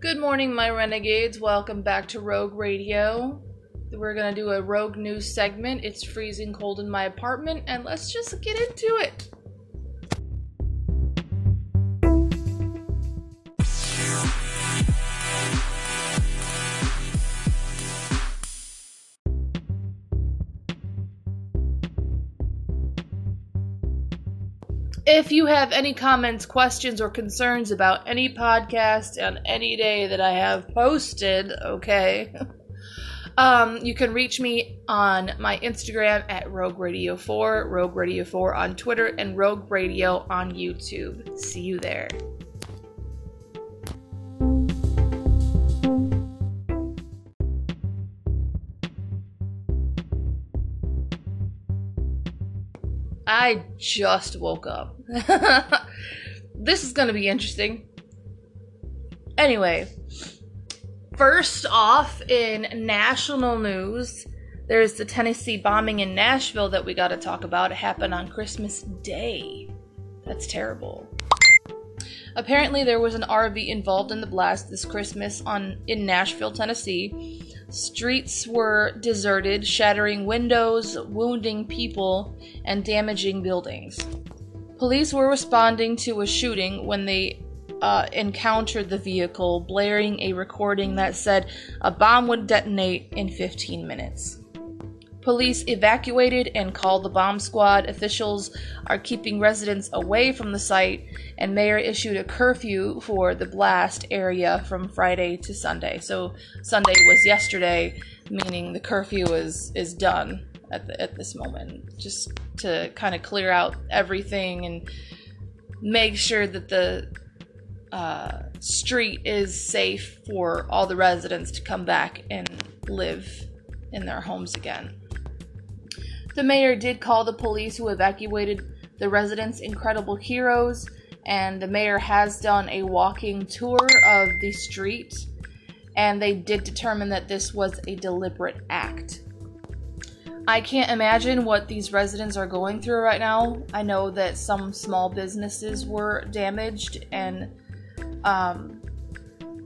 Good morning, my renegades. Welcome back to Rogue Radio. We're gonna do a Rogue News segment. It's freezing cold in my apartment, and let's just get into it. If you have any comments, questions, or concerns about any podcast on any day that I have posted, okay, um, you can reach me on my Instagram at Rogue Radio 4, Rogue Radio 4 on Twitter, and Rogue Radio on YouTube. See you there. I just woke up. this is to be interesting. Anyway, first off, in national news, there's the Tennessee bombing in Nashville that we got to talk about. It happened on Christmas Day. That's terrible. Apparently, there was an RV involved in the blast this Christmas on in Nashville, Tennessee. Streets were deserted, shattering windows, wounding people, and damaging buildings. Police were responding to a shooting when they uh, encountered the vehicle, blaring a recording that said a bomb would detonate in 15 minutes. Police evacuated and called the bomb squad. Officials are keeping residents away from the site, and mayor issued a curfew for the blast area from Friday to Sunday. So Sunday was yesterday, meaning the curfew is is done at the, at this moment, just to kind of clear out everything and make sure that the uh, street is safe for all the residents to come back and live in their homes again. The mayor did call the police who evacuated the residents incredible heroes, and the mayor has done a walking tour of the street, and they did determine that this was a deliberate act. I can't imagine what these residents are going through right now. I know that some small businesses were damaged and um,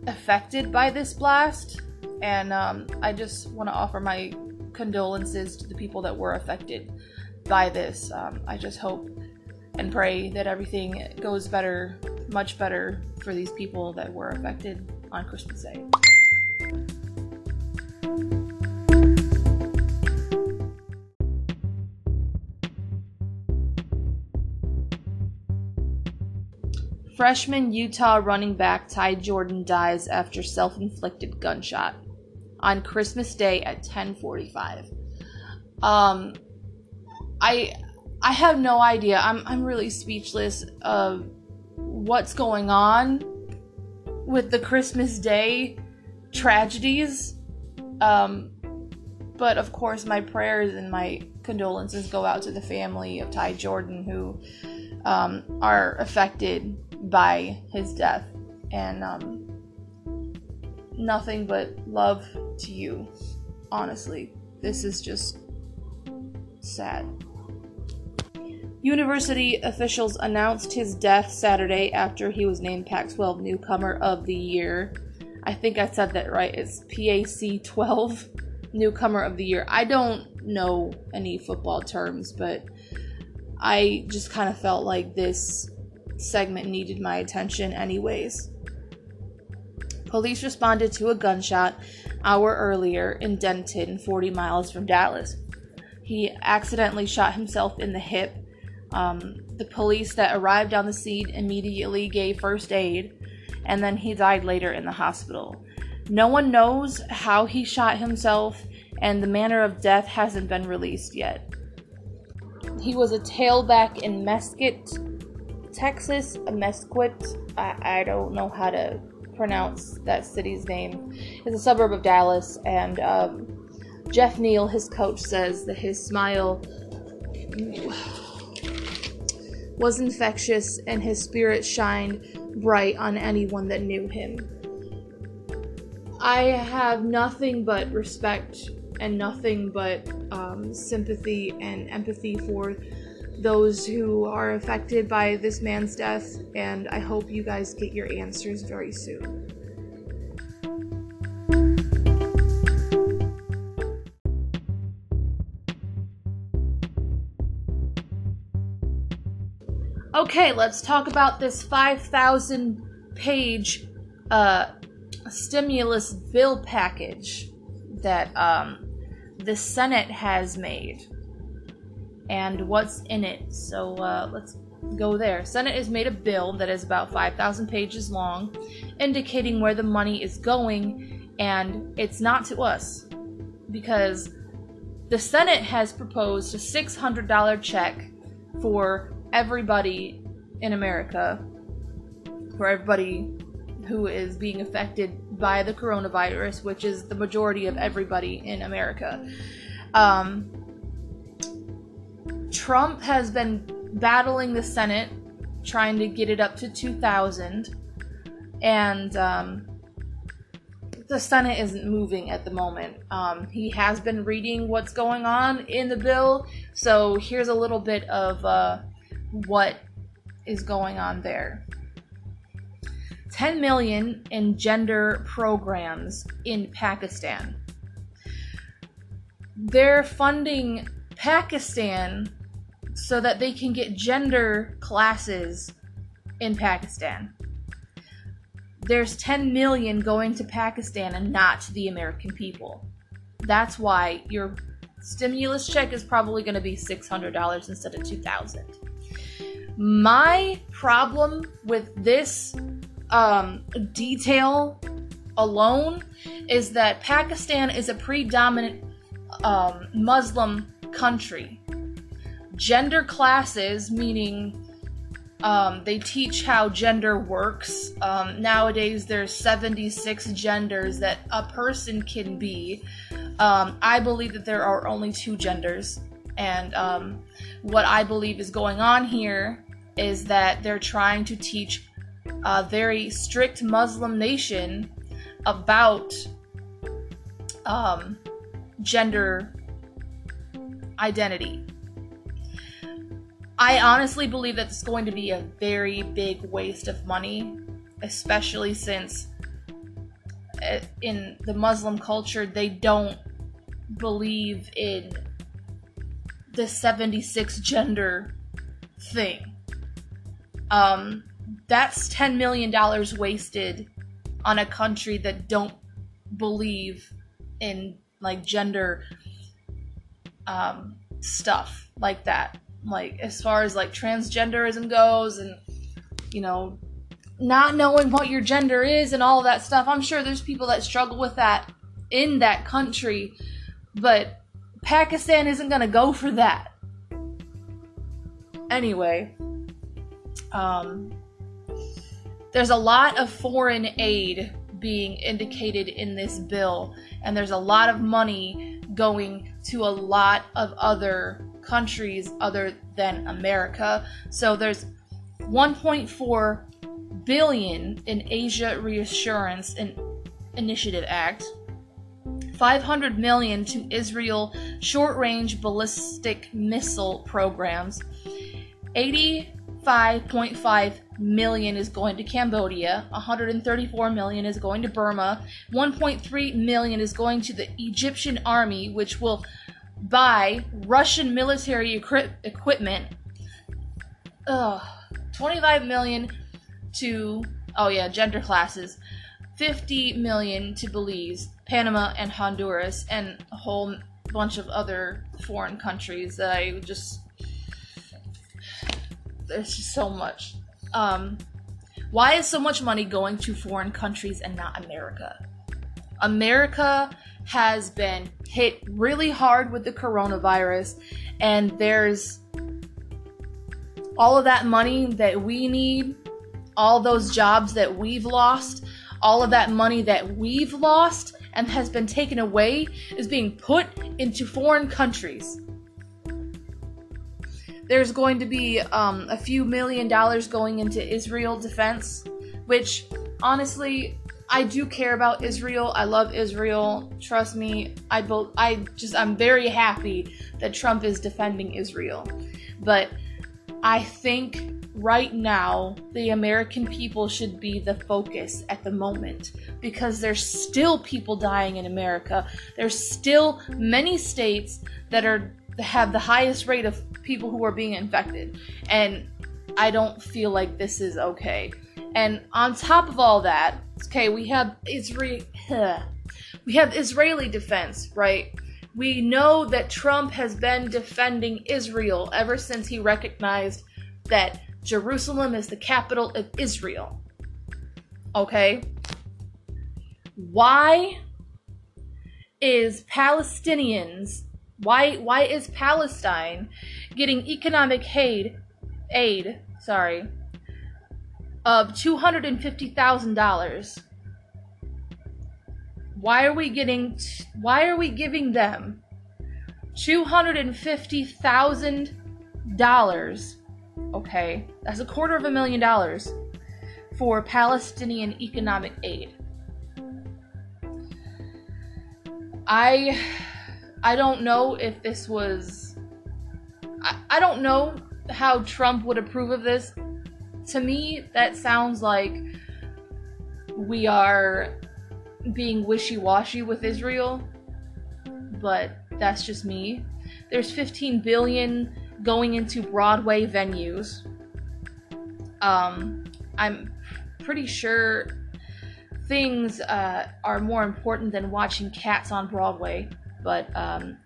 affected by this blast, and um, I just want to offer my condolences to the people that were affected by this. Um, I just hope and pray that everything goes better, much better for these people that were affected on Christmas Day. Freshman Utah running back Ty Jordan dies after self inflicted gunshot on Christmas Day at 10:45. Um, I I have no idea. I'm I'm really speechless of what's going on with the Christmas Day tragedies. Um, but of course, my prayers and my condolences go out to the family of Ty Jordan who um, are affected by his death. And um, nothing but love to you. Honestly, this is just sad. University officials announced his death Saturday after he was named Pac 12 Newcomer of the Year. I think I said that right. It's PAC 12 Newcomer of the Year. I don't know any football terms, but I just kind of felt like this segment needed my attention, anyways. Police responded to a gunshot hour earlier in Denton, 40 miles from Dallas. He accidentally shot himself in the hip. Um, the police that arrived on the scene immediately gave first aid, and then he died later in the hospital. No one knows how he shot himself, and the manner of death hasn't been released yet. He was a tailback in Mesquite, Texas, Mesquite. I, I don't know how to pronounce that city's name. It's a suburb of Dallas, and um, Jeff Neal, his coach, says that his smile was infectious and his spirit shined bright on anyone that knew him. I have nothing but respect and nothing but um, sympathy and empathy for those who are affected by this man's death, and I hope you guys get your answers very soon. Okay, let's talk about this 5,000 page uh, stimulus bill package that um, the Senate has made and what's in it. So uh, let's go there. Senate has made a bill that is about 5,000 pages long, indicating where the money is going, and it's not to us because the Senate has proposed a $600 check for everybody in America, for everybody who is being affected by the coronavirus, which is the majority of everybody in America. Um, Trump has been battling the Senate, trying to get it up to 2,000, and um, the Senate isn't moving at the moment. Um, he has been reading what's going on in the bill, so here's a little bit of uh, what is going on there. 10 million in gender programs in Pakistan. They're funding Pakistan so that they can get gender classes in Pakistan. There's 10 million going to Pakistan and not to the American people. That's why your stimulus check is probably going to be $600 instead of 2000. My problem with this um, detail alone is that Pakistan is a predominant um, Muslim country gender classes, meaning um, they teach how gender works. Um, nowadays, there's 76 genders that a person can be. Um, I believe that there are only two genders, and um, what I believe is going on here is that they're trying to teach a very strict Muslim nation about um, gender identity. I honestly believe that it's going to be a very big waste of money, especially since uh, in the Muslim culture they don't believe in the 76 gender thing. Um, that's 10 million dollars wasted on a country that don't believe in like gender um, stuff like that like as far as like transgenderism goes and you know not knowing what your gender is and all that stuff. I'm sure there's people that struggle with that in that country, but Pakistan isn't going to go for that. Anyway, um there's a lot of foreign aid being indicated in this bill and there's a lot of money going to a lot of other countries other than America. So there's 1.4 billion in Asia Reassurance and Initiative Act, 500 million to Israel short-range ballistic missile programs, 85.5 million is going to Cambodia, 134 million is going to Burma, 1.3 million is going to the Egyptian army which will buy Russian military equi- equipment. Ugh, 25 million to oh yeah, gender classes. 50 million to Belize, Panama, and Honduras, and a whole bunch of other foreign countries that I just. There's just so much. Um, why is so much money going to foreign countries and not America? America has been hit really hard with the coronavirus, and there's all of that money that we need, all those jobs that we've lost, all of that money that we've lost and has been taken away is being put into foreign countries. There's going to be um, a few million dollars going into Israel defense, which honestly, I do care about Israel. I love Israel. Trust me. I both I just I'm very happy that Trump is defending Israel. But I think right now the American people should be the focus at the moment because there's still people dying in America. There's still many states that are have the highest rate of people who are being infected. And I don't feel like this is okay. And on top of all that, okay, we have Israel we have Israeli defense, right? We know that Trump has been defending Israel ever since he recognized that Jerusalem is the capital of Israel. Okay? Why is Palestinians why why is Palestine getting economic aid aid, sorry, of $250,000? Why are we getting why are we giving them $250,000? Okay, that's a quarter of a million dollars for Palestinian economic aid. I I don't know if this was I, I don't know how Trump would approve of this. To me, that sounds like we are being wishy-washy with Israel, but that's just me. There's 15 billion going into Broadway venues. Um, I'm pretty sure things uh, are more important than watching cats on Broadway. But um,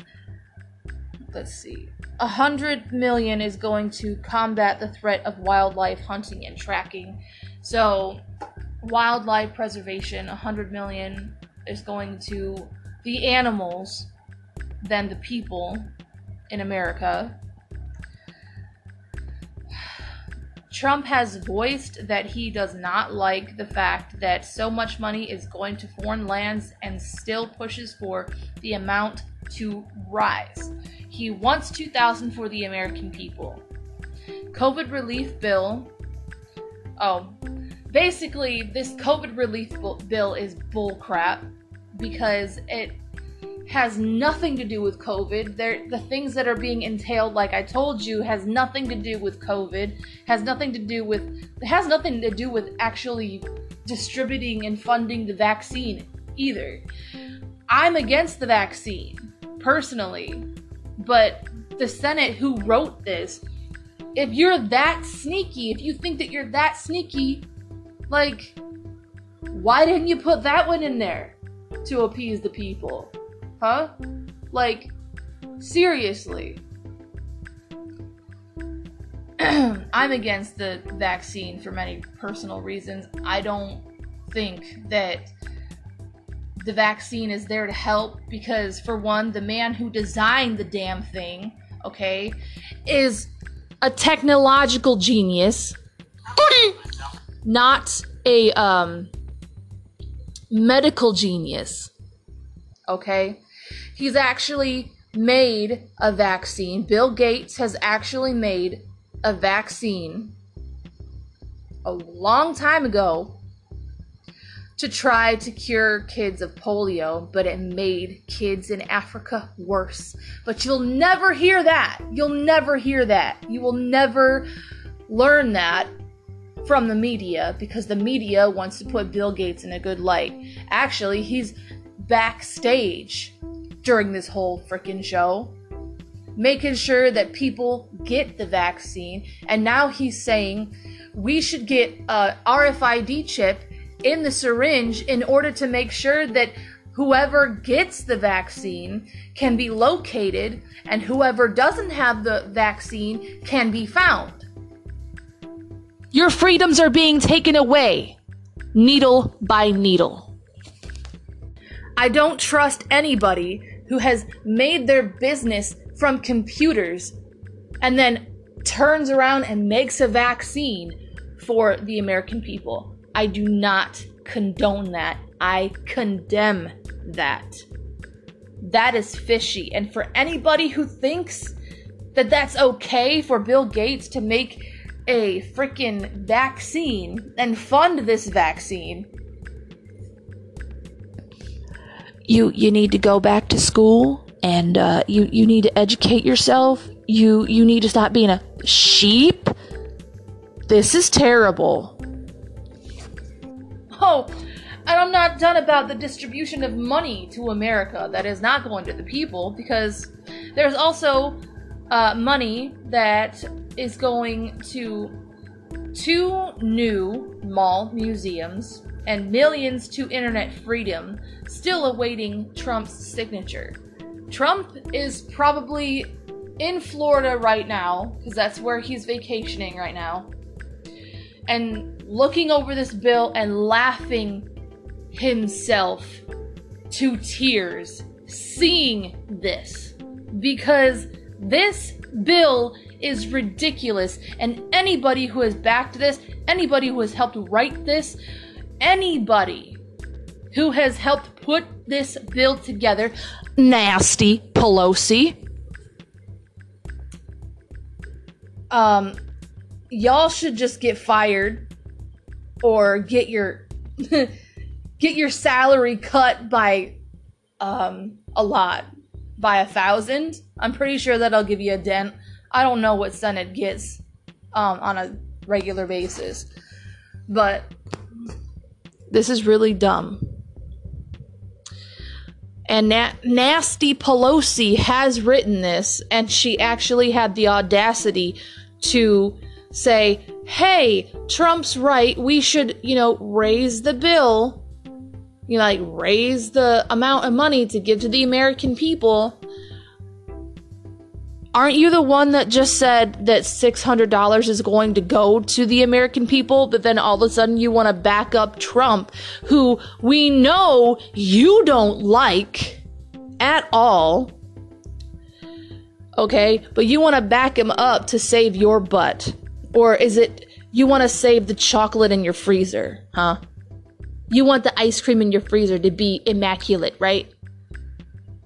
let's see. A hundred million is going to combat the threat of wildlife hunting and tracking. So wildlife preservation, a 100 million is going to the animals than the people in America. Trump has voiced that he does not like the fact that so much money is going to foreign lands and still pushes for the amount to rise. He wants 2000 for the American people. COVID relief bill. Oh, basically, this COVID relief bill is bullcrap because it has nothing to do with COVID. There, the things that are being entailed, like I told you, has nothing to do with COVID. Has nothing to do with. Has nothing to do with actually distributing and funding the vaccine either. I'm against the vaccine personally, but the Senate who wrote this, if you're that sneaky, if you think that you're that sneaky, like, why didn't you put that one in there to appease the people? Huh? Like, seriously. I'm against the vaccine for many personal reasons. I don't think that the vaccine is there to help because, for one, the man who designed the damn thing, okay, is a technological genius not a um, medical genius. Okay? He's actually made a vaccine. Bill Gates has actually made a vaccine a long time ago to try to cure kids of polio, but it made kids in Africa worse. But you'll never hear that. You'll never hear that. You will never learn that from the media because the media wants to put Bill Gates in a good light. Actually, he's backstage during this whole freaking show, making sure that people get the vaccine. And now he's saying we should get a RFID chip in the syringe in order to make sure that whoever gets the vaccine can be located and whoever doesn't have the vaccine can be found. Your freedoms are being taken away, needle by needle. I don't trust anybody who has made their business from computers and then turns around and makes a vaccine for the American people. I do not condone that. I condemn that. That is fishy. And for anybody who thinks that that's okay for Bill Gates to make a freaking vaccine and fund this vaccine. You you need to go back to school and uh, you you need to educate yourself. You you need to stop being a sheep. This is terrible. Oh, and I'm not done about the distribution of money to America that is not going to the people because there's also uh, money that is going to two new mall museums and millions to internet freedom still awaiting Trump's signature. Trump is probably in Florida right now, because that's where he's vacationing right now, and looking over this bill and laughing himself to tears seeing this. Because this bill is ridiculous, and anybody who has backed this, anybody who has helped write this, anybody who has helped put this bill together, nasty Pelosi. Um, y'all should just get fired or get your get your salary cut by um a lot by a thousand. I'm pretty sure that'll give you a dent. I don't know what Senate gets um on a regular basis, but this is really dumb. And na- Nasty Pelosi has written this, and she actually had the audacity to say, hey, Trump's right. We should, you know, raise the bill, you know, like raise the amount of money to give to the American people. Aren't you the one that just said that $600 is going to go to the American people, but then all of a sudden you want to back up Trump, who we know you don't like at all? Okay, but you want to back him up to save your butt. Or is it you want to save the chocolate in your freezer, huh? You want the ice cream in your freezer to be immaculate, right?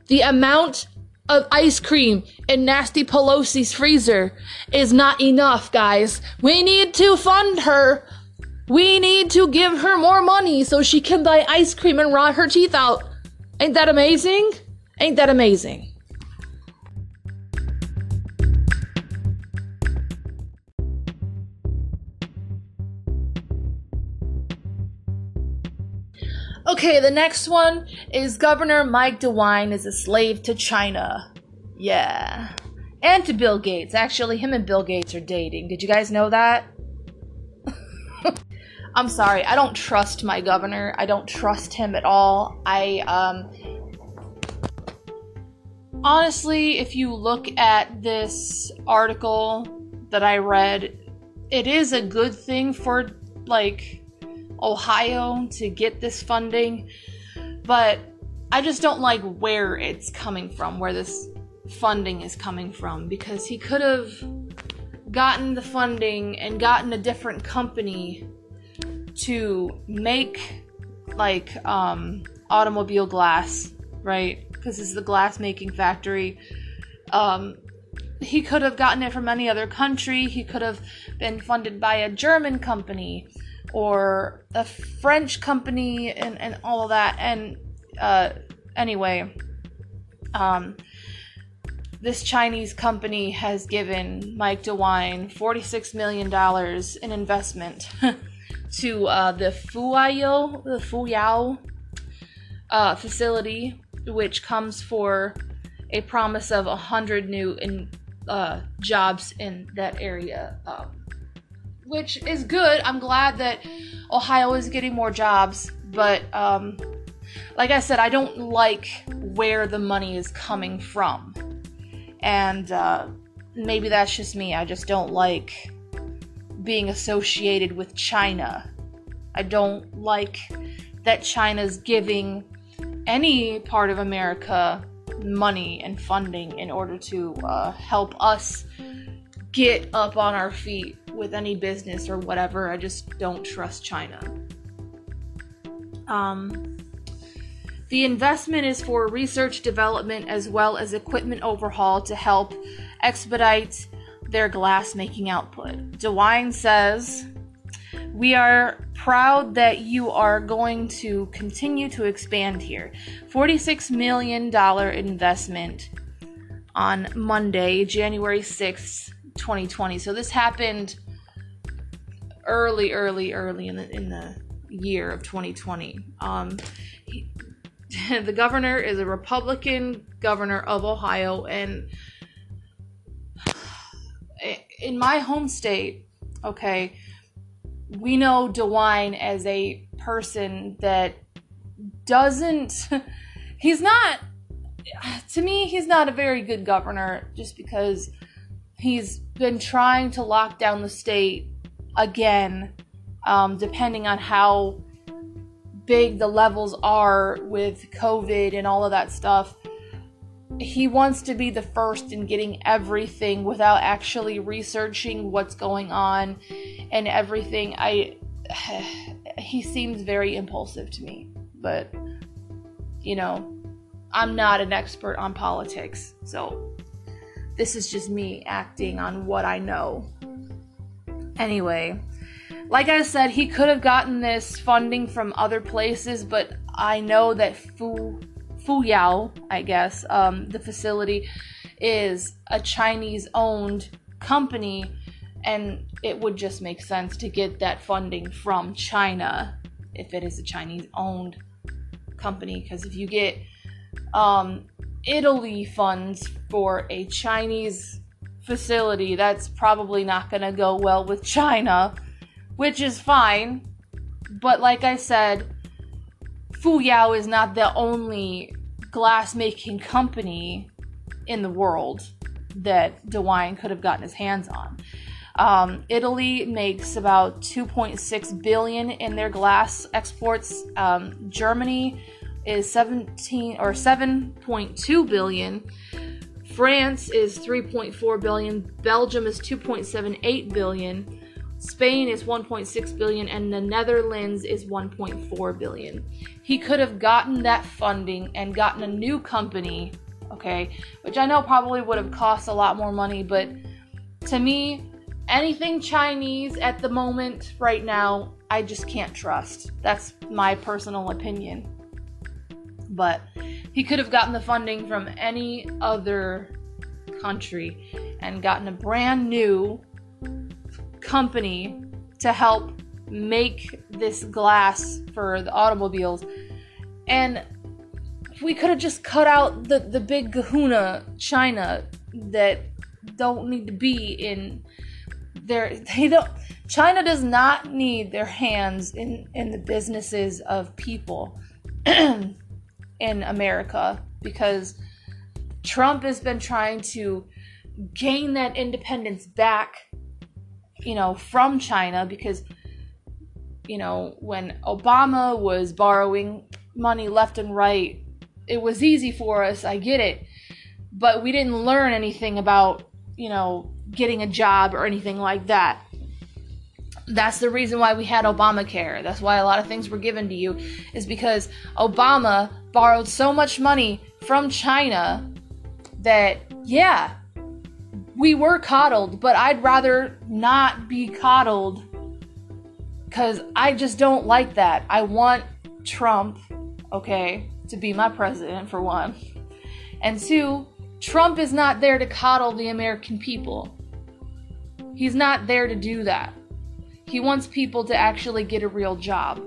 The amount of ice cream in Nasty Pelosi's freezer is not enough, guys. We need to fund her. We need to give her more money so she can buy ice cream and rot her teeth out. Ain't that amazing? Ain't that amazing? Okay, the next one is Governor Mike DeWine is a slave to China. Yeah. And to Bill Gates. Actually, him and Bill Gates are dating. Did you guys know that? I'm sorry, I don't trust my governor. I don't trust him at all. I, um. Honestly, if you look at this article that I read, it is a good thing for, like, Ohio to get this funding, but I just don't like where it's coming from, where this funding is coming from, because he could have gotten the funding and gotten a different company to make like um, automobile glass, right? Because this is the glass making factory. Um, he could have gotten it from any other country. He could have been funded by a German company or a French company and, and all of that. And uh, anyway, um, this Chinese company has given Mike DeWine $46 million in investment to uh, the Fuyao, the Fuyao uh, facility, which comes for a promise of 100 new in, uh, jobs in that area. Um, which is good. I'm glad that Ohio is getting more jobs, but um, like I said, I don't like where the money is coming from. And uh, maybe that's just me. I just don't like being associated with China. I don't like that China's giving any part of America money and funding in order to uh, help us get up on our feet with any business or whatever. I just don't trust China. Um, the investment is for research development as well as equipment overhaul to help expedite their glass making output. DeWine says, We are proud that you are going to continue to expand here. $46 million investment on Monday, January 6th, 2020. So this happened early, early, early in the in the year of 2020. Um, he, the governor is a Republican governor of Ohio, and in my home state, Okay. We know DeWine as a person that doesn't. He's not. To me, he's not a very good governor just because he's been trying to lock down the state again, um, depending on how big the levels are with COVID and all of that stuff. He wants to be the first in getting everything without actually researching what's going on and everything. I he seems very impulsive to me, but you know, I'm not an expert on politics, so this is just me acting on what I know. Anyway, like I said, he could have gotten this funding from other places, but I know that Fu Fu Yao, I guess, um, the facility is a Chinese owned company, and it would just make sense to get that funding from China if it is a Chinese owned company. Because if you get um, Italy funds for a Chinese facility, that's probably not going to go well with China, which is fine. But like I said, Fuyao is not the only glass making company in the world that DeWine could have gotten his hands on. Um, Italy makes about 2.6 billion in their glass exports. Um, Germany is 17 or 7.2 billion. France is 3.4 billion. Belgium is 2.78 billion. Spain is 1.6 billion and the Netherlands is 1.4 billion. He could have gotten that funding and gotten a new company, okay, which I know probably would have cost a lot more money, but to me, anything Chinese at the moment right now, I just can't trust. That's my personal opinion. But he could have gotten the funding from any other country and gotten a brand new company to help make this glass for the automobiles. And we could have just cut out the, the big kahuna China that don't need to be in there. They don't. China does not need their hands in, in the businesses of people in America because Trump has been trying to gain that independence back you know, from China because, you know, when Obama was borrowing money left and right, it was easy for us, I get it. But we didn't learn anything about, you know, getting a job or anything like that. That's the reason why we had Obamacare. That's why a lot of things were given to you, is because Obama borrowed so much money from China that, yeah, we were coddled, but I'd rather not be coddled because I just don't like that. I want Trump, okay, to be my president for one. And two, Trump is not there to coddle the American people. He's not there to do that. He wants people to actually get a real job.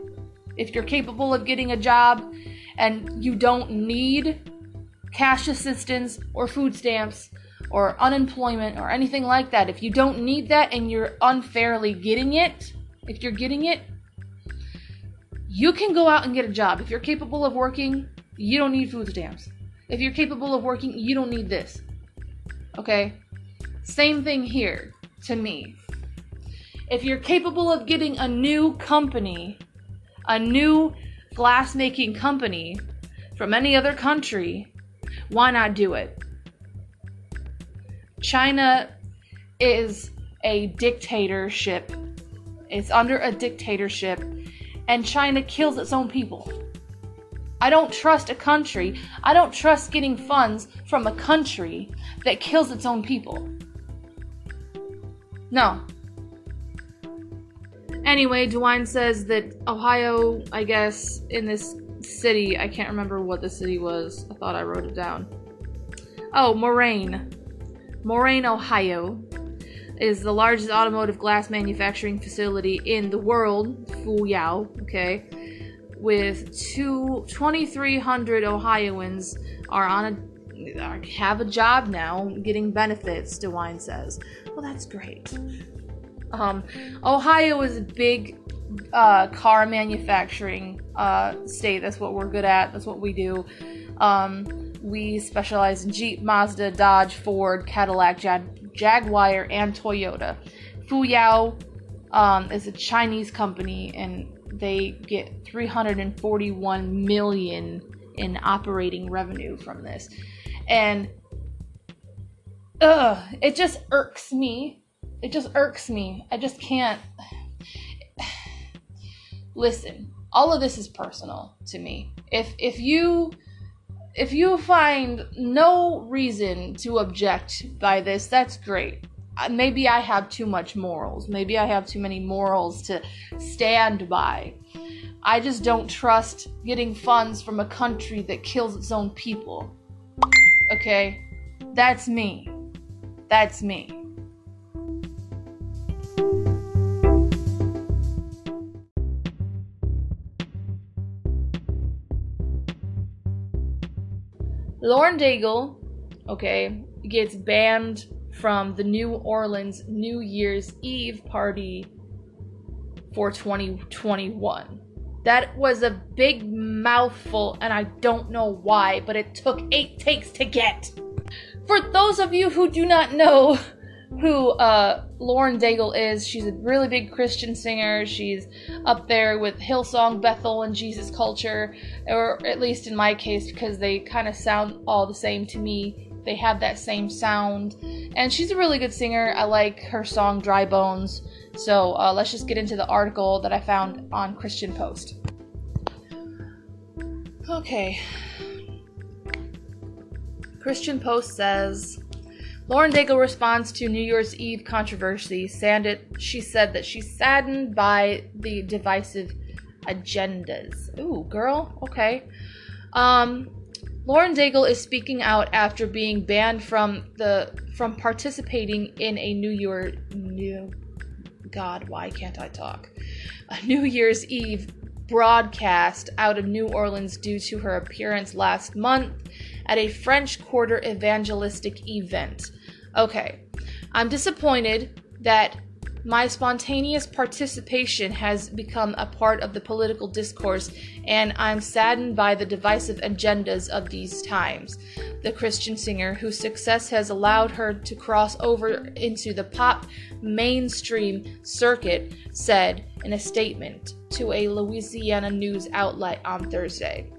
If you're capable of getting a job and you don't need cash assistance or food stamps, or unemployment or anything like that, if you don't need that and you're unfairly getting it, if you're getting it, you can go out and get a job. If you're capable of working, you don't need food stamps. If you're capable of working, you don't need this. Okay? Same thing here to me. If you're capable of getting a new company, a new glass making company from any other country, why not do it? China is a dictatorship. It's under a dictatorship, and China kills its own people. I don't trust a country. I don't trust getting funds from a country that kills its own people. No. Anyway, DeWine says that Ohio, I guess, in this city, I can't remember what the city was. I thought I wrote it down. Oh, Moraine. Moraine, Ohio is the largest automotive glass manufacturing facility in the world, Fuyao, okay? With two 2300 Ohioans are on a have a job now, getting benefits, DeWine says. Well, that's great. Um, Ohio is a big uh, car manufacturing uh, state. That's what we're good at. That's what we do. Um, we specialize in Jeep, Mazda, Dodge, Ford, Cadillac, Jag- Jaguar, and Toyota. Fuyao um, is a Chinese company, and they get 341 million in operating revenue from this. And it just irks me. It just irks me. I just can't. Listen, all of this is personal to me. If if you if you find no reason to object by this, that's great. Uh, Maybe I have too much morals. Maybe I have too many morals to stand by. I just don't trust getting funds from a country that kills its own people. Okay? That's me. That's me. Lauren Daigle, okay, gets banned from the New Orleans New Year's Eve party for 2021. That was a big mouthful, and I don't know why, but it took eight takes to get. For those of you who do not know who uh, Lauren Daigle is, she's a really big Christian singer. She's up there with Hillsong, Bethel, and Jesus Culture, or at least in my case, because they kind of sound all the same to me. They have that same sound, and she's a really good singer. I like her song Dry Bones. So uh, let's just get into the article that I found on Christian Post. Okay. Christian Post says Lauren Daigle responds to New Year's Eve controversy. Sandit, she said that she's saddened by the divisive agendas. Ooh, girl. Okay. Um, Lauren Daigle is speaking out after being banned from the from participating in a New Year new God, why can't I talk? A New Year's Eve broadcast out of New Orleans due to her appearance last month at a French Quarter evangelistic event. Okay, I'm disappointed that my spontaneous participation has become a part of the political discourse, and I'm saddened by the divisive agendas of these times. The Christian singer, whose success has allowed her to cross over into the pop mainstream circuit, said in a statement to a Louisiana news outlet on Thursday.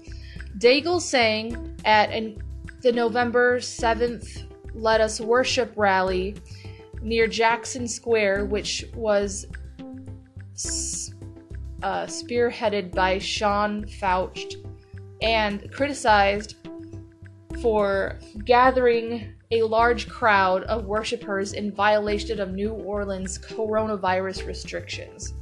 Daigle sang at an, the November 7th Let Us Worship rally near Jackson Square, which was uh, spearheaded by Sean Feucht and criticized for gathering a large crowd of worshippers in violation of New Orleans coronavirus restrictions.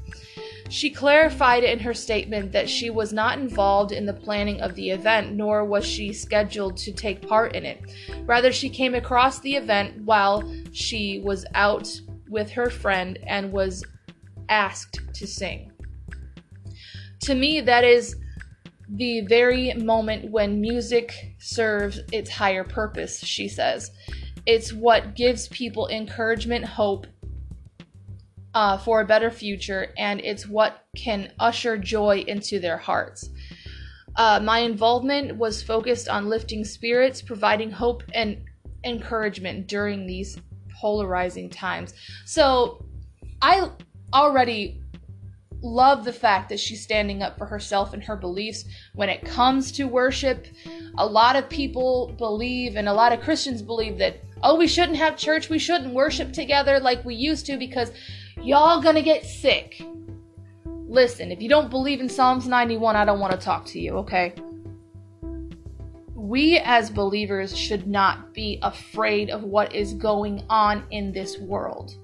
She clarified in her statement that she was not involved in the planning of the event, nor was she scheduled to take part in it. Rather, she came across the event while she was out with her friend and was asked to sing. To me, that is the very moment when music serves its higher purpose, she says. It's what gives people encouragement, hope, uh, for a better future, and it's what can usher joy into their hearts. Uh, my involvement was focused on lifting spirits, providing hope and encouragement during these polarizing times. So, I already love the fact that she's standing up for herself and her beliefs when it comes to worship. A lot of people believe, and a lot of Christians believe, that, oh, we shouldn't have church, we shouldn't worship together like we used to because y'all gonna get sick. Listen, if you don't believe in Psalms 91, I don't want to talk to you, okay? We as believers should not be afraid of what is going on in this world.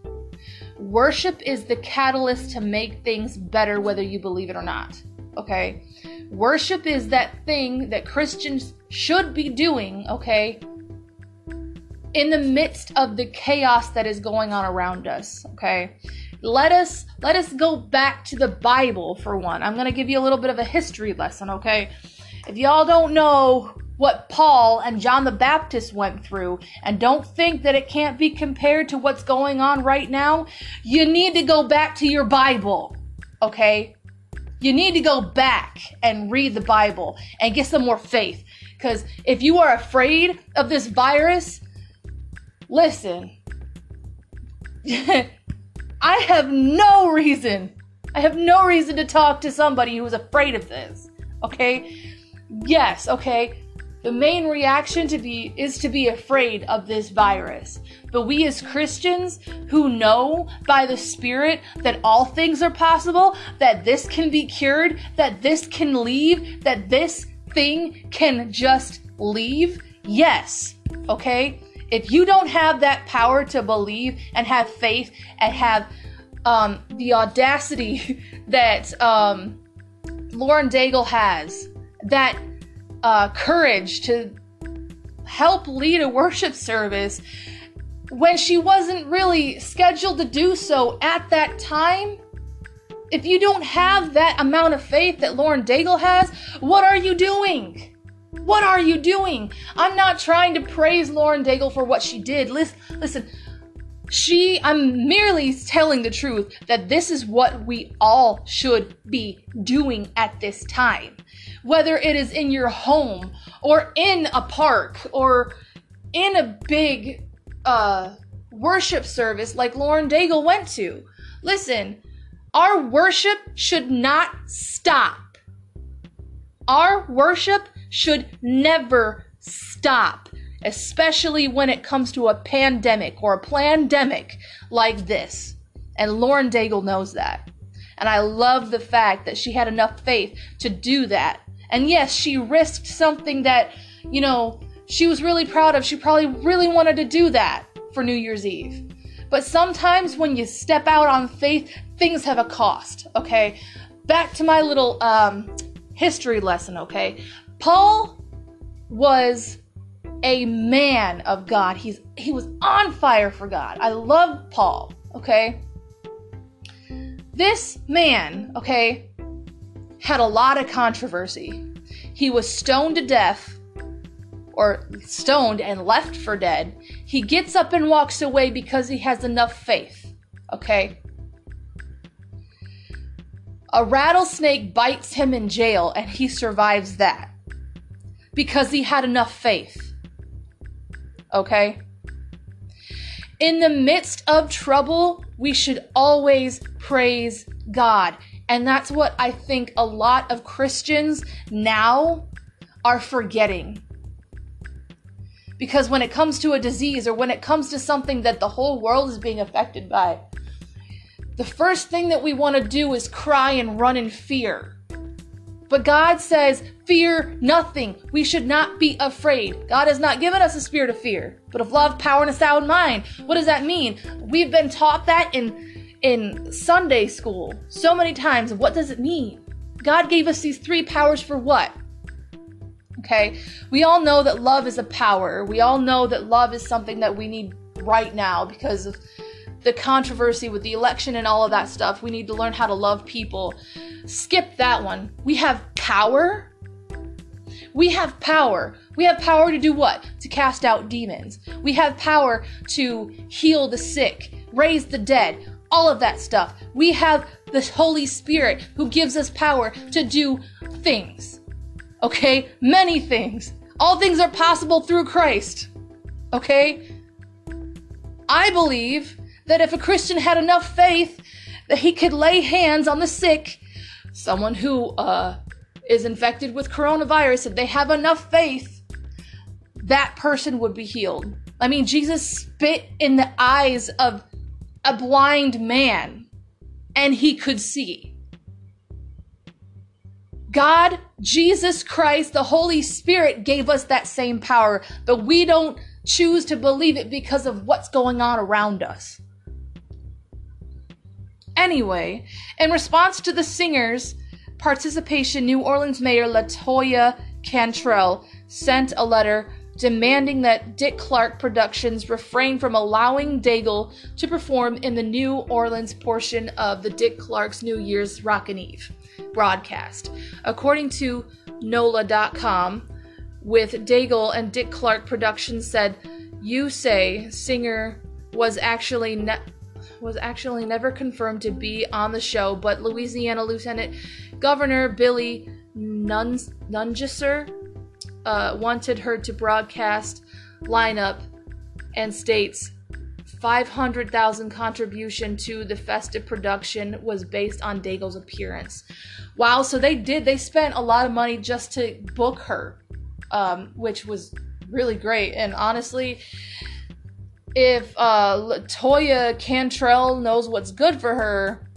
Worship is the catalyst to make things better, whether you believe it or not. Okay? Worship is that thing that Christians should be doing, okay? In the midst of the chaos that is going on around us, okay? Let us let us go back to the Bible for one. I'm going to give you a little bit of a history lesson, okay? If y'all don't know what Paul and John the Baptist went through and don't think that it can't be compared to what's going on right now, you need to go back to your Bible, okay? You need to go back and read the Bible and get some more faith. Because if you are afraid of this virus, listen, I have no reason, I have no reason to talk to somebody who's afraid of this, okay? Yes, okay, the main reaction to be is to be afraid of this virus. But we as Christians who know by the Spirit that all things are possible, that this can be cured, that this can leave, that this thing can just leave, yes, okay? If you don't have that power to believe and have faith and have um, the audacity that um, Lauren Daigle has, that uh, courage to help lead a worship service when she wasn't really scheduled to do so at that time. If you don't have that amount of faith that Lauren Daigle has, what are you doing? What are you doing? I'm not trying to praise Lauren Daigle for what she did. Listen, listen. She, I'm merely telling the truth that this is what we all should be doing at this time whether it is in your home or in a park or in a big uh, worship service like Lauren Daigle went to. Listen, our worship should not stop. Our worship should never stop, especially when it comes to a pandemic or a pandemic like this. And Lauren Daigle knows that. And I love the fact that she had enough faith to do that and yes, she risked something that, you know, she was really proud of. She probably really wanted to do that for New Year's Eve. But sometimes when you step out on faith, things have a cost, okay? Back to my little um, history lesson, okay? Paul was a man of God. He's he was on fire for God. I love Paul, okay? This man, okay, had a lot of controversy. He was stoned to death, or stoned and left for dead. He gets up and walks away because he has enough faith. Okay? A rattlesnake bites him in jail and he survives that because he had enough faith. Okay? In the midst of trouble, we should always praise God. And that's what I think a lot of Christians now are forgetting. Because when it comes to a disease or when it comes to something that the whole world is being affected by, the first thing that we want to do is cry and run in fear. But God says, Fear nothing. We should not be afraid. God has not given us a spirit of fear, but of love, power, and a sound mind. What does that mean? We've been taught that in in Sunday school so many times. What does it mean? God gave us these three powers for what? Okay, we all know that love is a power. We all know that love is something that we need right now because of the controversy with the election and all of that stuff. We need to learn how to love people. Skip that one. We have power. We have power. We have power to do what? To cast out demons. We have power to heal the sick, raise the dead all of that stuff. We have the Holy Spirit who gives us power to do things. Okay? Many things. All things are possible through Christ. Okay? I believe that if a Christian had enough faith that he could lay hands on the sick, someone who uh, is infected with coronavirus, if they have enough faith, that person would be healed. I mean, Jesus spit in the eyes of a blind man and he could see. God, Jesus Christ, the Holy Spirit gave us that same power, but we don't choose to believe it because of what's going on around us. Anyway, in response to the singer's participation, New Orleans Mayor Latoya Cantrell sent a letter demanding that Dick Clark Productions refrain from allowing Daigle to perform in the New Orleans portion of the Dick Clark's New Year's Rockin' Eve broadcast. According to NOLA.com, with Daigle and Dick Clark Productions said, "You say singer was actually ne- was actually never confirmed to be on the show, but Louisiana Lieutenant Governor Billy Nuns- Nungesser uh, wanted her to broadcast lineup and states 500,000 contribution to the festive production was based on Daigle's appearance. Wow, so they did they spent a lot of money just to book her, um, which was really great. And honestly, if uh, Latoya Cantrell knows what's good for her,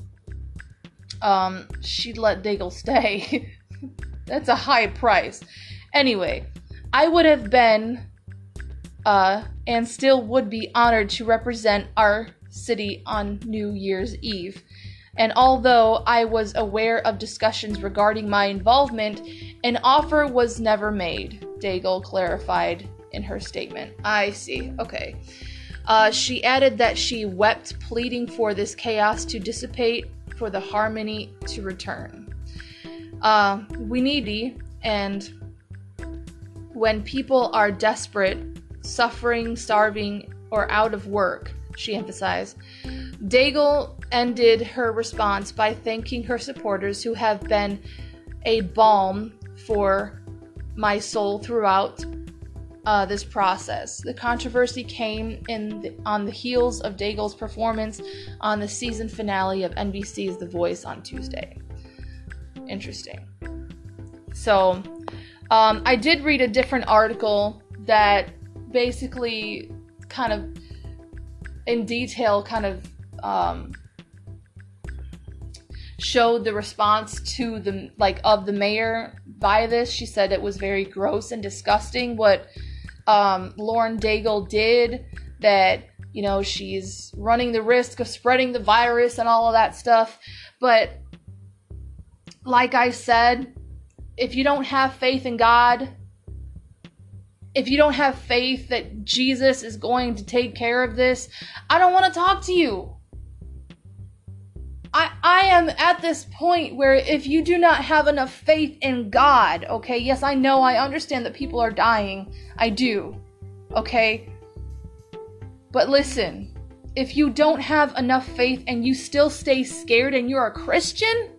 um, she'd let Daigle stay. That's a high price. Anyway, I would have been uh, and still would be honored to represent our city on New Year's Eve. And although I was aware of discussions regarding my involvement, an offer was never made, Daigle clarified in her statement. I see. Okay. Uh, she added that she wept, pleading for this chaos to dissipate, for the harmony to return. Uh, we needy, and when people are desperate, suffering, starving, or out of work, she emphasized. Daigle ended her response by thanking her supporters who have been a balm for my soul throughout uh, this process. The controversy came in the, on the heels of Daigle's performance on the season finale of NBC's The Voice on Tuesday. Interesting. So, um, I did read a different article that basically kind of in detail kind of um, showed the response to the like of the mayor by this. She said it was very gross and disgusting what um, Lauren Daigle did. That you know she's running the risk of spreading the virus and all of that stuff. But like I said, if you don't have faith in God, if you don't have faith that Jesus is going to take care of this, I don't want to talk to you. I, I am at this point where if you do not have enough faith in God, okay, yes, I know, I understand that people are dying. I do, okay? But listen, if you don't have enough faith and you still stay scared and you're a Christian,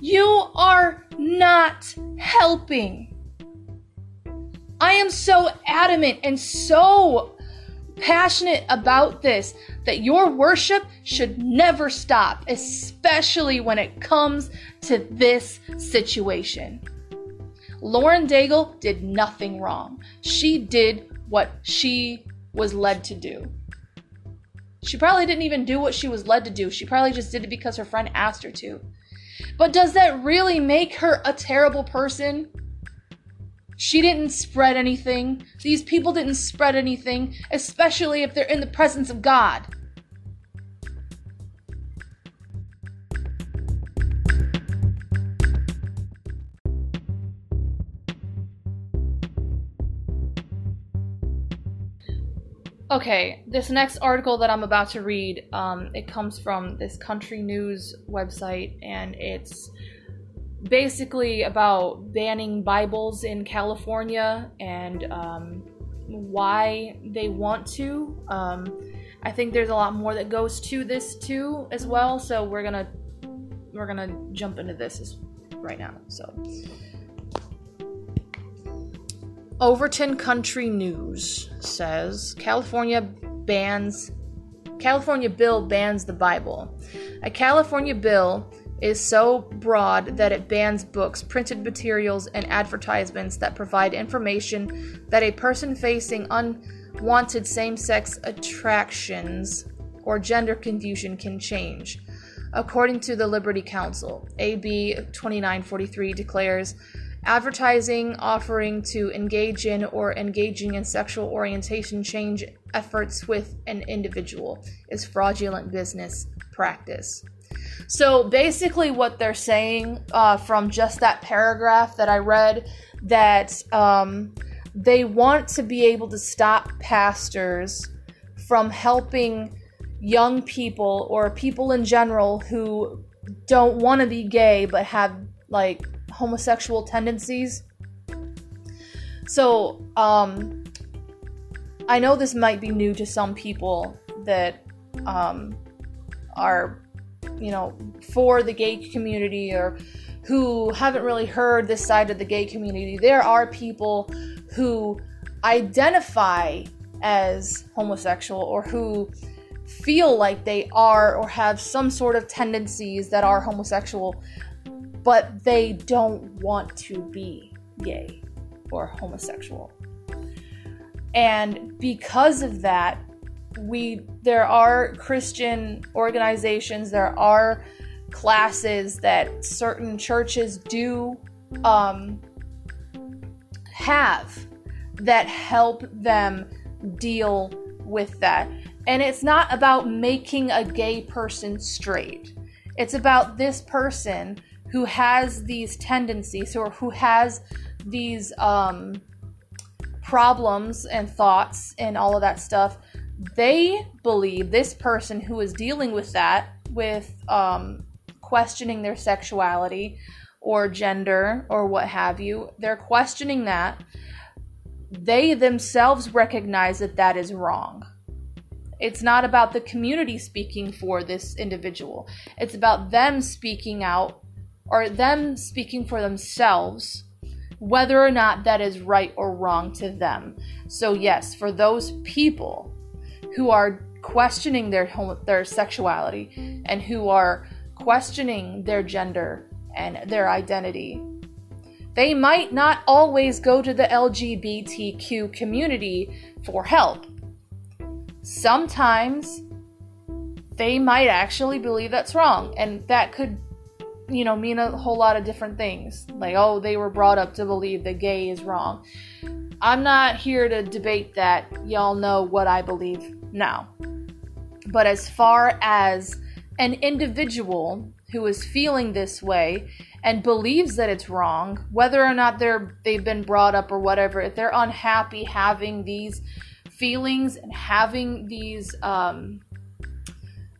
you are not helping. I am so adamant and so passionate about this that your worship should never stop, especially when it comes to this situation. Lauren Daigle did nothing wrong. She did what she was led to do. She probably didn't even do what she was led to do. She probably just did it because her friend asked her to. But does that really make her a terrible person? She didn't spread anything. These people didn't spread anything, especially if they're in the presence of God. Okay, this next article that I'm about to read, um, it comes from this country news website, and it's basically about banning Bibles in California and um, why they want to. Um, I think there's a lot more that goes to this too, as well. So we're gonna we're gonna jump into this right now. So. Overton Country News says California bans California bill bans the Bible. A California bill is so broad that it bans books, printed materials, and advertisements that provide information that a person facing unwanted same sex attractions or gender confusion can change. According to the Liberty Counsel, AB 2943 declares advertising offering to engage in or engaging in sexual orientation change efforts with an individual is fraudulent business practice. So basically, what they're saying uh, from just that paragraph that I read, that um, they want to be able to stop pastors from helping young people or people in general who don't want to be gay but have like homosexual tendencies. So, um, I know this might be new to some people that um, are, you know, for the gay community or who haven't really heard this side of the gay community. There are people who identify as homosexual or who feel like they are or have some sort of tendencies that are homosexual, but they don't want to be gay or homosexual. And because of that, we there are Christian organizations, there are classes that certain churches do um, have that help them deal with that. And it's not about making a gay person straight. It's about this person who has these tendencies or who has these um, problems and thoughts and all of that stuff. They believe this person who is dealing with that, with um, questioning their sexuality or gender or what have you, they're questioning that. They themselves recognize that that is wrong. It's not about the community speaking for this individual. It's about them speaking out or them speaking for themselves, whether or not that is right or wrong to them. So, yes, for those people who are questioning their their sexuality and who are questioning their gender and their identity, they might not always go to the LGBTQ community for help. Sometimes they might actually believe that's wrong and that could you know mean a whole lot of different things. Like oh they were brought up to believe that gay is wrong i'm not here to debate that y'all know what i believe now. But as far as an individual who is feeling this way and believes that it's wrong whether or not they're they've been brought up or whatever if they're unhappy having these feelings and having these um,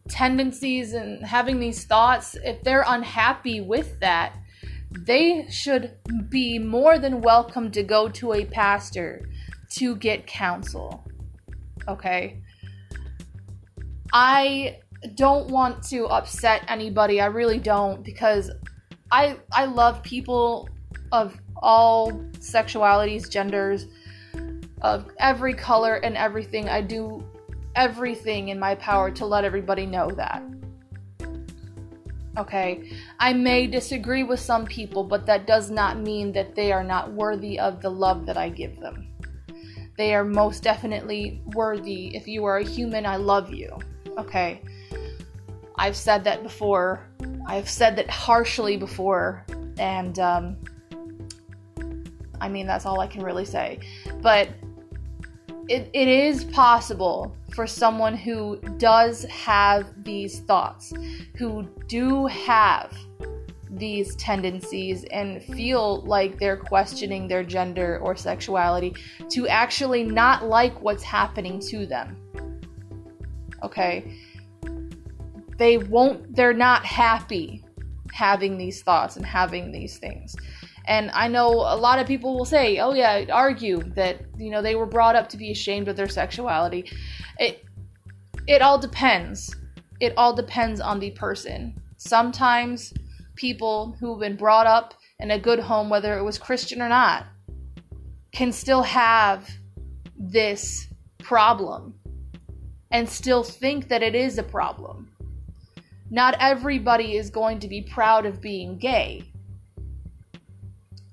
tendencies and having these thoughts, if they're unhappy with that, they should be more than welcome to go to a pastor to get counsel. Okay? I don't want to upset anybody. I really don't because I I love people of all sexualities, genders, of every color and everything. I do everything in my power to let everybody know that. Okay, I may disagree with some people, but that does not mean that they are not worthy of the love that I give them. They are most definitely worthy. If you are a human, I love you. Okay, I've said that before. I've said that harshly before, and um, I mean, that's all I can really say. But it, it is possible for someone who does have these thoughts, who do have these tendencies and feel like they're questioning their gender or sexuality to actually not like what's happening to them. Okay? They won't, they're not happy having these thoughts and having these things. And I know a lot of people will say, "Oh yeah, argue that you know they were brought up to be ashamed of their sexuality." It it all depends. It all depends on the person. Sometimes people who've been brought up in a good home, whether it was Christian or not, can still have this problem and still think that it is a problem. Not everybody is going to be proud of being gay.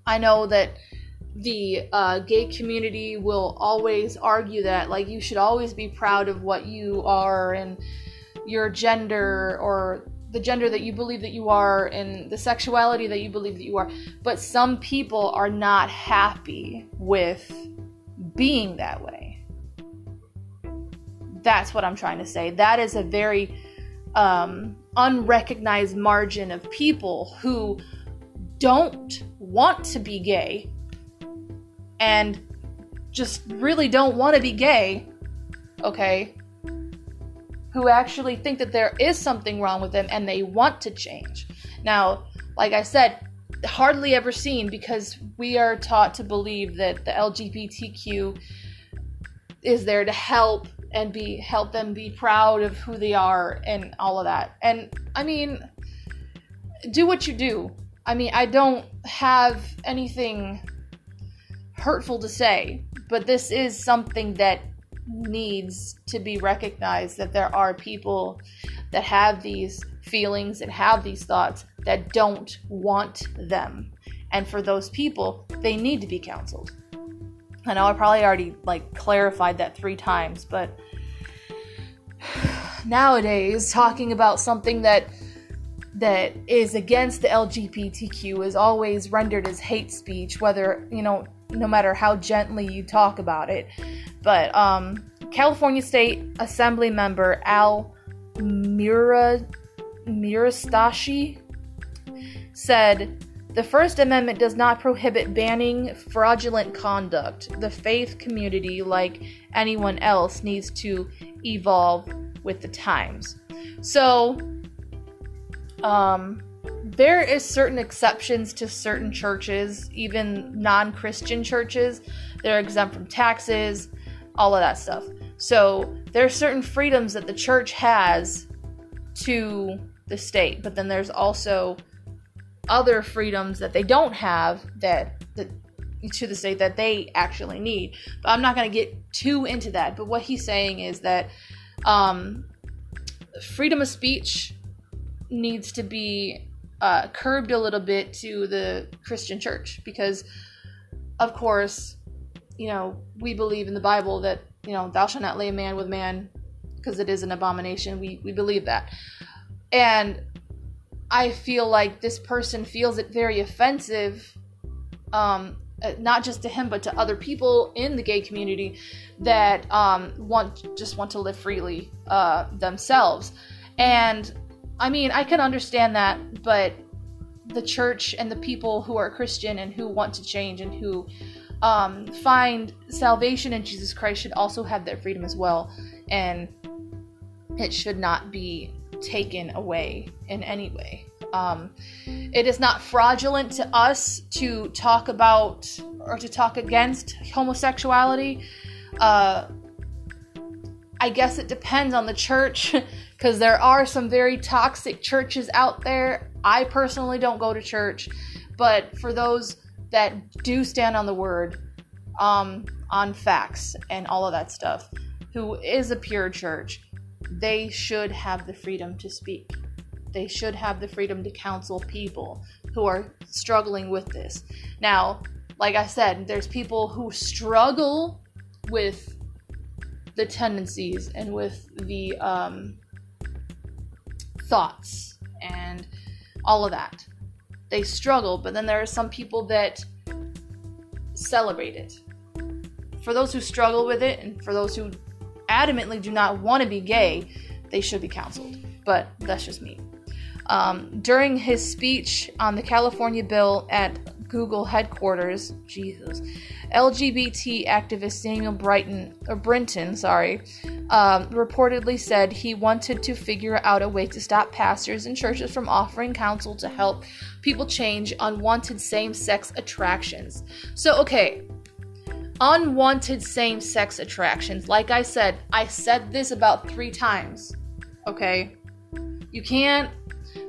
I know that the uh, gay community will always argue that, like, you should always be proud of what you are and your gender or the gender that you believe that you are and the sexuality that you believe that you are. But some people are not happy with being that way. That's what I'm trying to say. That is a very um, unrecognized margin of people who don't want to be gay and just really don't want to be gay, okay, who actually think that there is something wrong with them and they want to change. Now, like I said, hardly ever seen because we are taught to believe that the LGBTQ is there to help and be help them be proud of who they are and all of that. And I mean, do what you do. I mean, I don't have anything hurtful to say, but this is something that needs to be recognized that there are people that have these feelings and have these thoughts that don't want them. And for those people, they need to be counseled. I know I probably already like clarified that 3 times, but nowadays talking about something that that is against the LGBTQ is always rendered as hate speech, whether, you know, no matter how gently you talk about it. But um, California State Assembly member Al Mura, Murastashi said, the First Amendment does not prohibit banning fraudulent conduct. The faith community, like anyone else, needs to evolve with the times. So, um, there is certain exceptions to certain churches, even non-Christian churches. They're exempt from taxes, all of that stuff. So there are certain freedoms that the church has to the state, but then there's also other freedoms that they don't have that, that to the state that they actually need. But I'm not going to get too into that. But what he's saying is that um, freedom of speech needs to be uh, curbed a little bit to the Christian church because, of course, you know, we believe in the Bible that, you know, thou shalt not lay man with man because it is an abomination. We, we believe that. And I feel like this person feels it very offensive, um, uh, not just to him, but to other people in the gay community that um, want just want to live freely uh, themselves. And I mean, I can understand that, but the church and the people who are Christian and who want to change and who um, find salvation in Jesus Christ should also have their freedom as well. And it should not be taken away in any way. Um, it is not fraudulent to us to talk about or to talk against homosexuality. Uh, I guess it depends on the church because there are some very toxic churches out there. I personally don't go to church, but for those that do stand on the word, um, on facts and all of that stuff, who is a pure church, they should have the freedom to speak. They should have the freedom to counsel people who are struggling with this. Now, like I said, there's people who struggle with the tendencies and with the um, thoughts and all of that. They struggle, but then there are some people that celebrate it. For those who struggle with it and for those who adamantly do not want to be gay, they should be counseled. But that's just me. Um, during his speech on the California bill at Google headquarters, Jesus, LGBT activist Samuel Brighton or Brinton, sorry, um, reportedly said he wanted to figure out a way to stop pastors and churches from offering counsel to help people change unwanted same-sex attractions. So, okay, unwanted same-sex attractions. Like I said, I said this about three times. Okay, you can't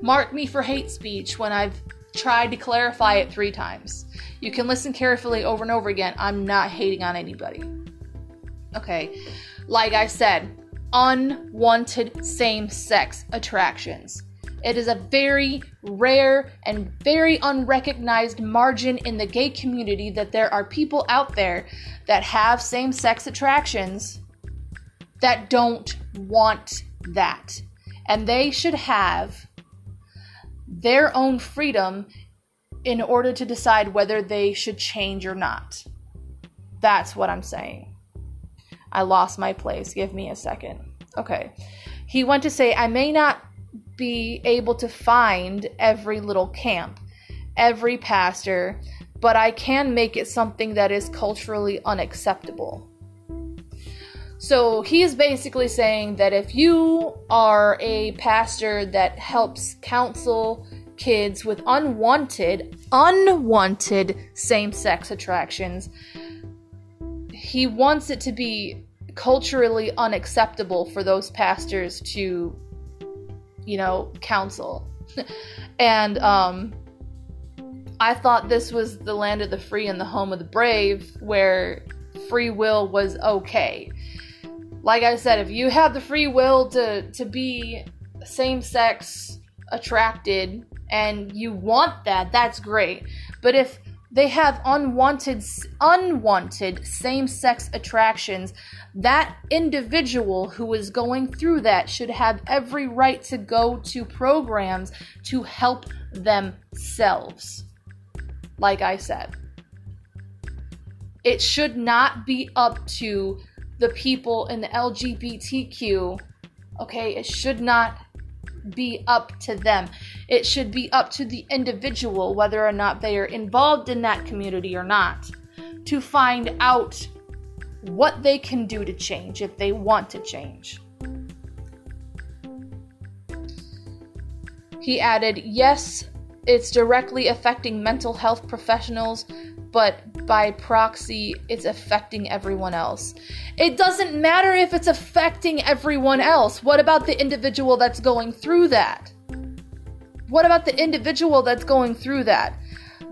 mark me for hate speech when I've tried to clarify it three times. You can listen carefully over and over again. I'm not hating on anybody. Okay, like I said, unwanted same sex attractions. It is a very rare and very unrecognized margin in the gay community that there are people out there that have same sex attractions that don't want that. And they should have their own freedom in order to decide whether they should change or not. That's what I'm saying. I lost my place. Give me a second. Okay. He went to say, I may not be able to find every little camp, every pastor, but I can make it something that is culturally unacceptable. So he's basically saying that if you are a pastor that helps counsel kids with unwanted, unwanted same sex attractions. He wants it to be culturally unacceptable for those pastors to, you know, counsel. and um, I thought this was the land of the free and the home of the brave, where free will was okay. Like I said, if you have the free will to to be same sex attracted and you want that, that's great. But if they have unwanted unwanted same-sex attractions, that individual who is going through that should have every right to go to programs to help themselves. Like I said, it should not be up to the people in the LGBTQ. Okay, it should not be up to them. It should be up to the individual, whether or not they are involved in that community or not, to find out what they can do to change if they want to change. He added, Yes, it's directly affecting mental health professionals, but by proxy, it's affecting everyone else. It doesn't matter if it's affecting everyone else. What about the individual that's going through that? What about the individual that's going through that?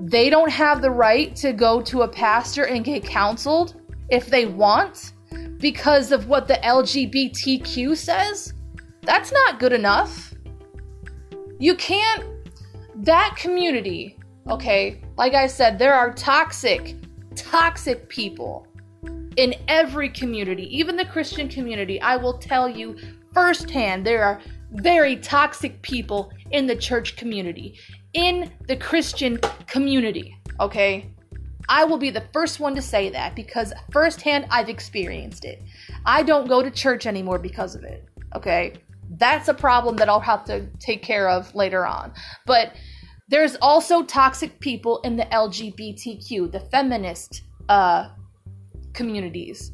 They don't have the right to go to a pastor and get counseled if they want because of what the LGBTQ says? That's not good enough. You can't, that community, okay, like I said, there are toxic, toxic people in every community, even the Christian community. I will tell you firsthand, there are very toxic people in the church community, in the Christian community, okay? I will be the first one to say that because firsthand I've experienced it. I don't go to church anymore because of it, okay? That's a problem that I'll have to take care of later on. But there's also toxic people in the LGBTQ, the feminist uh, communities.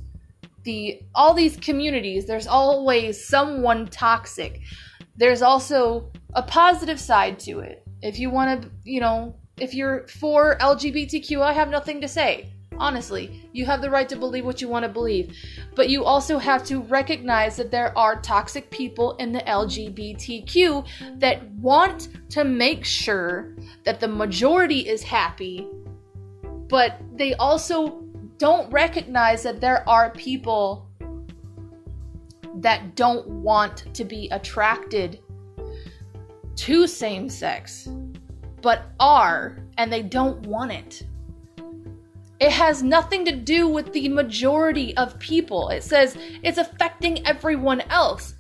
The all these communities, there's always someone toxic. There's also a positive side to it. If you want to, you know, if you're for LGBTQ, I have nothing to say. Honestly, you have the right to believe what you want to believe. But you also have to recognize that there are toxic people in the LGBTQ that want to make sure that the majority is happy, but they also don't recognize that there are people that don't want to be attracted to same sex, but are, and they don't want it. It has nothing to do with the majority of people. It says it's affecting everyone else.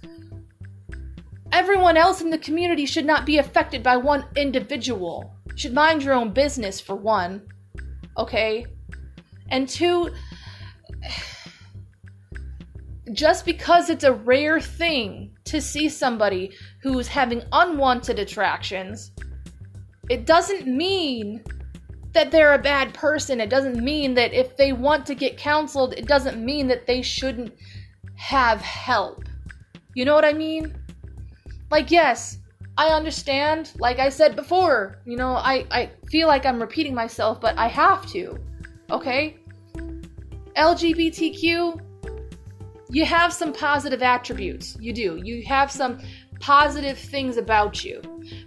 Everyone else in the community should not be affected by one individual. should mind your own business, for one. Okay? And two, just because it's a rare thing to see somebody who's having unwanted attractions, it doesn't mean that they're a bad person. It doesn't mean that if they want to get counseled, it doesn't mean that they shouldn't have help. You know what I mean? Like, yes, I understand. Like I said before, you know, I, I feel like I'm repeating myself, but I have to. Okay? LGBTQ, you have some positive attributes. You do. You have some positive things about you.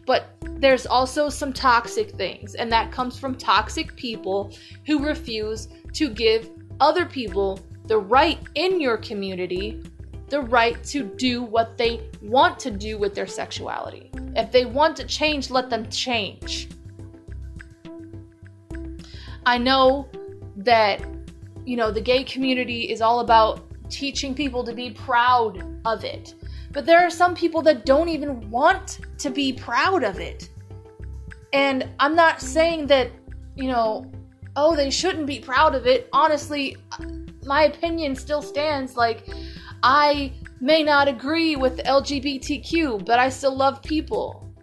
But there's also some toxic things, and that comes from toxic people who refuse to give other people the right in your community the right to do what they want to do with their sexuality. If they want to change, let them change. I know that, you know, the gay community is all about teaching people to be proud of it. But there are some people that don't even want to be proud of it. And I'm not saying that, you know, oh, they shouldn't be proud of it. Honestly, my opinion still stands. Like, I may not agree with LGBTQ, but I still love people.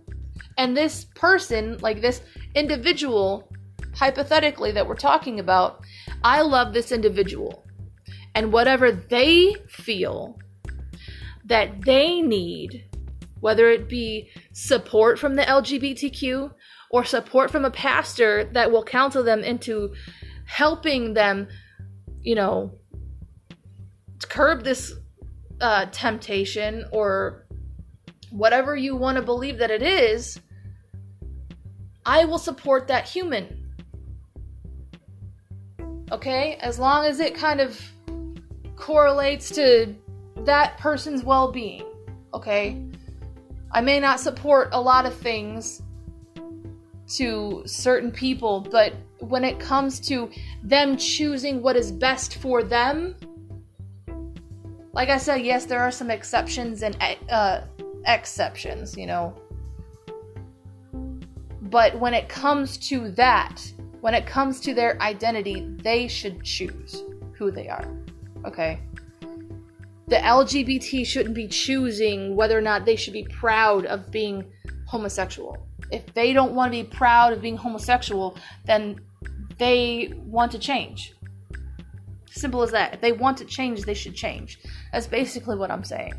And this person, like this individual, hypothetically, that we're talking about, I love this individual. And whatever they feel that they need whether it be support from the LGBTQ or support from a pastor that will counsel them into helping them, you know, curb this uh, temptation or whatever you want to believe that it is, I will support that human. Okay? As long as it kind of correlates to that person's well being. Okay? I may not support a lot of things to certain people, but when it comes to them choosing what is best for them, like I said, yes, there are some exceptions and uh, exceptions, you know. But when it comes to that, when it comes to their identity, they should choose who they are. Okay? The LGBT shouldn't be choosing whether or not they should be proud of being homosexual. If they don't want to be proud of being homosexual, then they want to change. Simple as that. If they want to change, they should change. That's basically what I'm saying.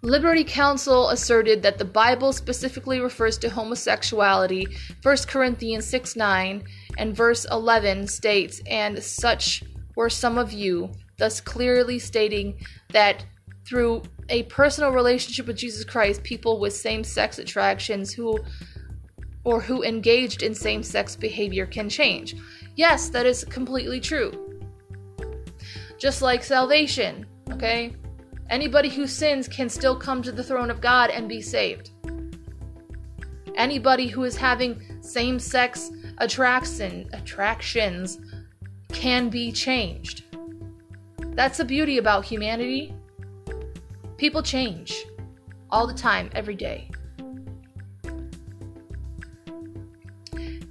Liberty Counsel asserted that the Bible specifically refers to homosexuality. 1 Corinthians 6 9 and verse 11 states, And such were some of you, thus clearly stating that through a personal relationship with Jesus Christ, people with same sex attractions who or who engaged in same sex behavior can change. Yes, that is completely true. Just like salvation, okay? Anybody who sins can still come to the throne of God and be saved. Anybody who is having same sex attraction, attractions can be changed. That's the beauty about humanity. People change all the time, every day.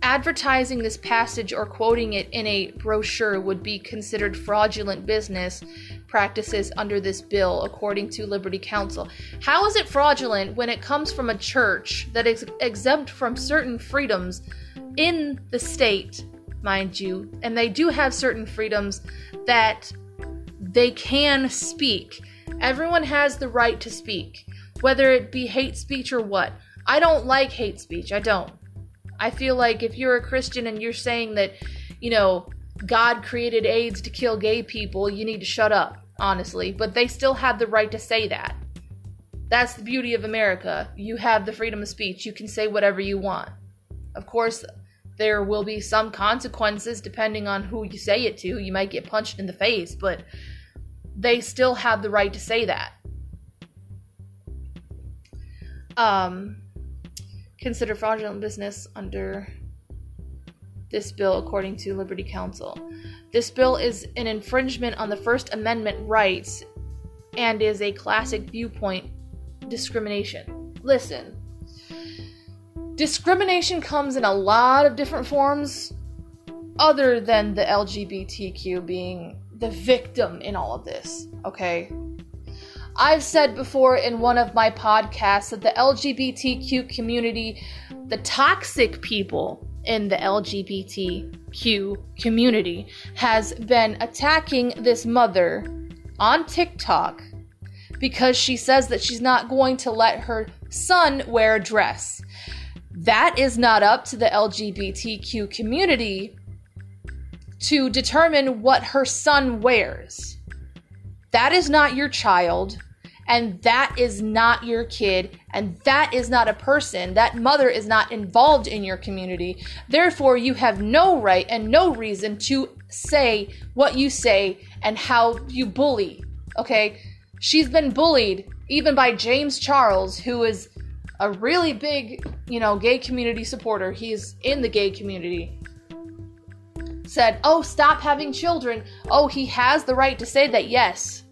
Advertising this passage or quoting it in a brochure would be considered fraudulent business practices under this bill, according to Liberty Counsel. How is it fraudulent when it comes from a church that is exempt from certain freedoms in the state, mind you, and they do have certain freedoms that they can speak? Everyone has the right to speak, whether it be hate speech or what. I don't like hate speech. I don't. I feel like if you're a Christian and you're saying that, you know, God created AIDS to kill gay people, you need to shut up honestly, but they still have the right to say that. That's the beauty of America. You have the freedom of speech. You can say whatever you want. Of course, there will be some consequences depending on who you say it to. You might get punched in the face, but they still have the right to say that. Um, consider fraudulent business under this bill, according to Liberty Counsel. This bill is an infringement on the First Amendment rights and is a classic viewpoint discrimination. Listen, discrimination comes in a lot of different forms, other than the LGBTQ being the victim in all of this, okay? I've said before in one of my podcasts that the LGBTQ community, the toxic people in the LGBTQ community has been attacking this mother on TikTok because she says that she's not going to let her son wear a dress. That is not up to the LGBTQ community to determine what her son wears. That is not your child and that is not your kid, and that is not a person. That mother is not involved in your community. Therefore, you have no right and no reason to say what you say and how you bully. Okay? She's been bullied even by James Charles, who is a really big, you know, gay community supporter. He's in the gay community. Said, Oh, stop having children. Oh, he has the right to say that, yes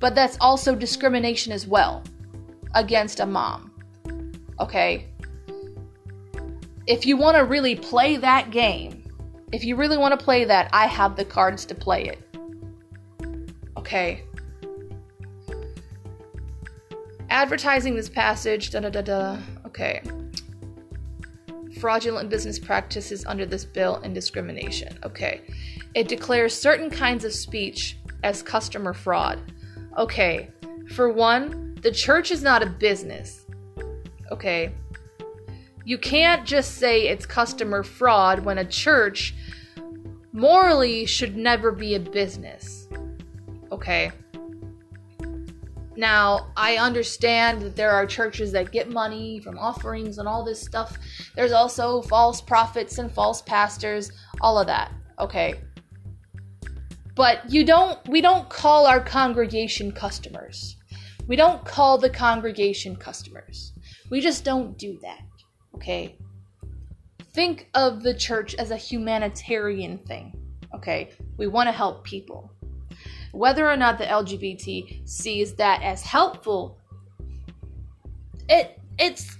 but that's also discrimination as well against a mom. Okay? If you want to really play that game, if you really want to play that, I have the cards to play it. Okay? Advertising this passage, da da da da. Okay. Fraudulent business practices under this bill and discrimination. Okay. It declares certain kinds of speech as customer fraud Okay, for one, The church is not a business. Okay? You can't just say it's customer fraud when a church morally should never be a business. Okay? Now, I understand that there are churches that get money from offerings and all this stuff. There's also false prophets and false pastors, all of that. Okay. But you don't we don't call our congregation customers. We don't call the congregation customers. We just don't do that. Okay? Think of the church as a humanitarian thing. Okay? We want to help people. Whether or not the LGBT sees that as helpful, it it's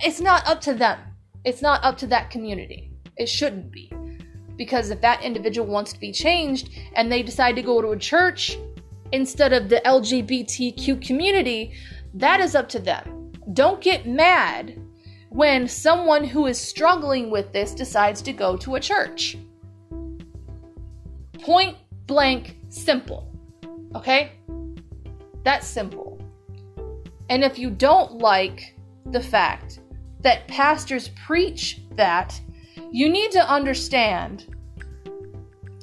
it's not up to them. It's not up to that community. It shouldn't be. Because if that individual wants to be changed and they decide to go to a church instead of the LGBTQ community, that is up to them. Don't get mad when someone who is struggling with this decides to go to a church. Point blank simple. Okay? That's simple. And if you don't like the fact that pastors preach that, you need to understand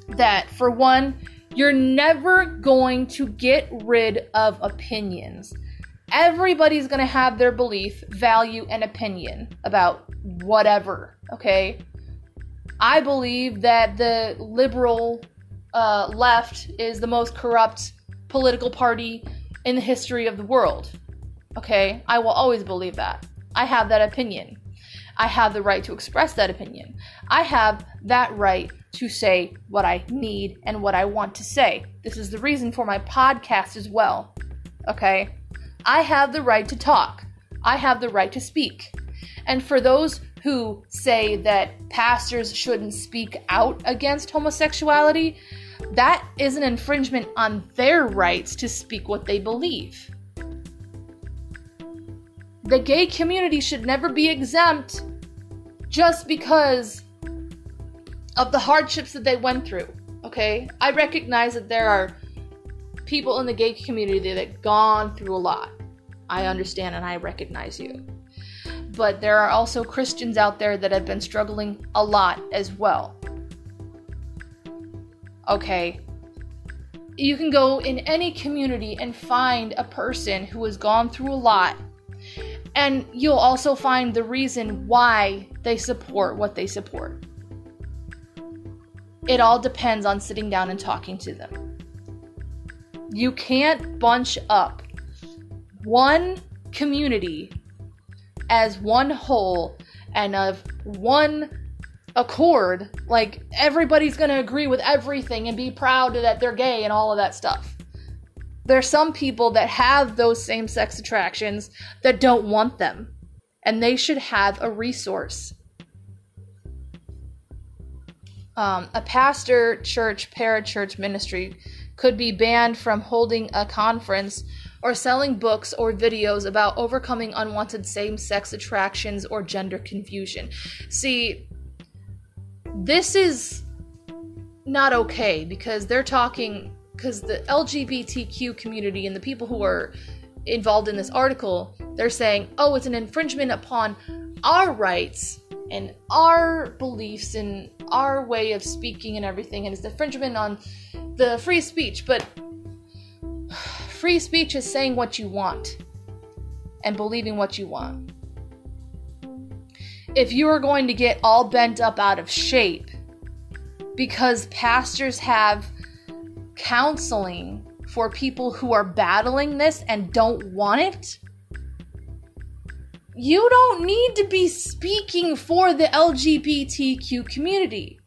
that, for one, you're never going to get rid of opinions. Everybody's going to have their belief, value, and opinion about whatever, okay? I believe that the liberal uh, left is the most corrupt political party in the history of the world. Okay? I will always believe that. I have that opinion. I have the right to express that opinion. I have that right to say what I need and what I want to say. This is the reason for my podcast as well. Okay? I have the right to talk. I have the right to speak. And for those who say that pastors shouldn't speak out against homosexuality, that is an infringement on their rights to speak what they believe. The gay community should never be exempt just because of the hardships that they went through. Okay? I recognize that there are people in the gay community that gone through a lot. I understand and I recognize you. But there are also Christians out there that have been struggling a lot as well. Okay. You can go in any community and find a person who has gone through a lot. And you'll also find the reason why they support what they support. It all depends on sitting down and talking to them. You can't bunch up one community as one whole and of one accord. Like everybody's going to agree with everything and be proud that they're gay and all of that stuff. There's some people that have those same sex attractions that don't want them, and they should have a resource. Um, a pastor, church, parachurch ministry could be banned from holding a conference or selling books or videos about overcoming unwanted same sex attractions or gender confusion. See, this is not okay because they're talking because the LGBTQ community and the people who are involved in this article, they're saying, "Oh, it's an infringement upon our rights and our beliefs and our way of speaking and everything, and it's infringement on the free speech." But free speech is saying what you want and believing what you want if you are going to get all bent up out of shape because pastors have counseling for people who are battling this and don't want it, you don't need to be speaking for the LGBTQ community.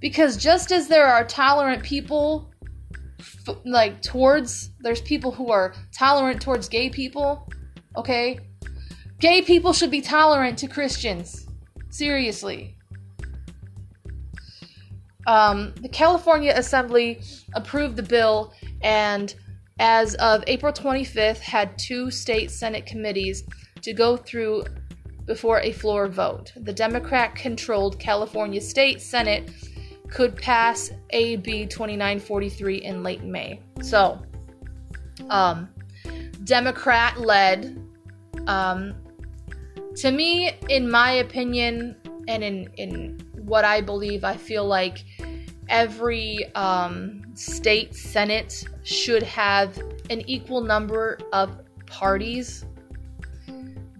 Because just as there are tolerant people, like towards, there's people who are tolerant towards gay people, okay? Gay people should be tolerant to Christians. Seriously. Um, the California Assembly approved the bill and, as of April 25th, had two state Senate committees to go through before a floor vote. The Democrat controlled California State Senate could pass AB 2943 in late May. So, um, Democrat led. Um, to me, in my opinion, and in, in what I believe, I feel like every um, state senate should have an equal number of parties,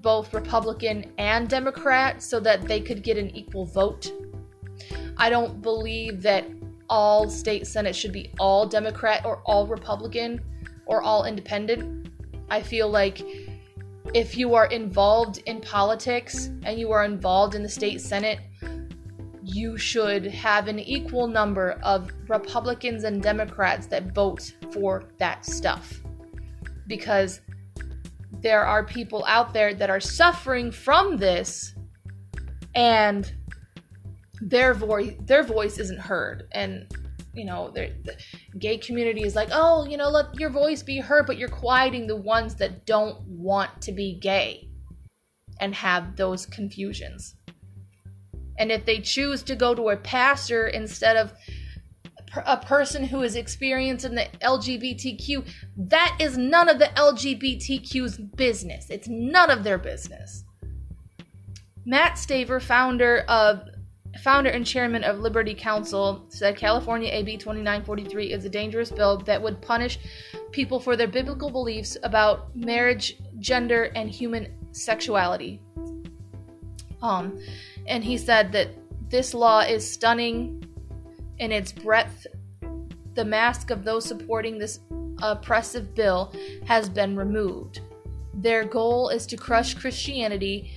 both Republican and Democrat, so that they could get an equal vote. I don't believe that all state senate should be all Democrat or all Republican or all independent. I feel like if you are involved in politics and you are involved in the state senate, you should have an equal number of Republicans and Democrats that vote for that stuff. Because there are people out there that are suffering from this and their voice their voice isn't heard and you know the gay community is like oh you know let your voice be heard but you're quieting the ones that don't want to be gay and have those confusions and if they choose to go to a pastor instead of a person who is experiencing the LGBTQ, that is none of the LGBTQ's business. It's none of their business. Matt Staver, founder of founder and chairman of Liberty Counsel, said California AB 2943 is a dangerous bill that would punish people for their biblical beliefs about marriage, gender, and human sexuality. Um, and he said that this law is stunning in its breadth. The mask of those supporting this oppressive bill has been removed. Their goal is to crush Christianity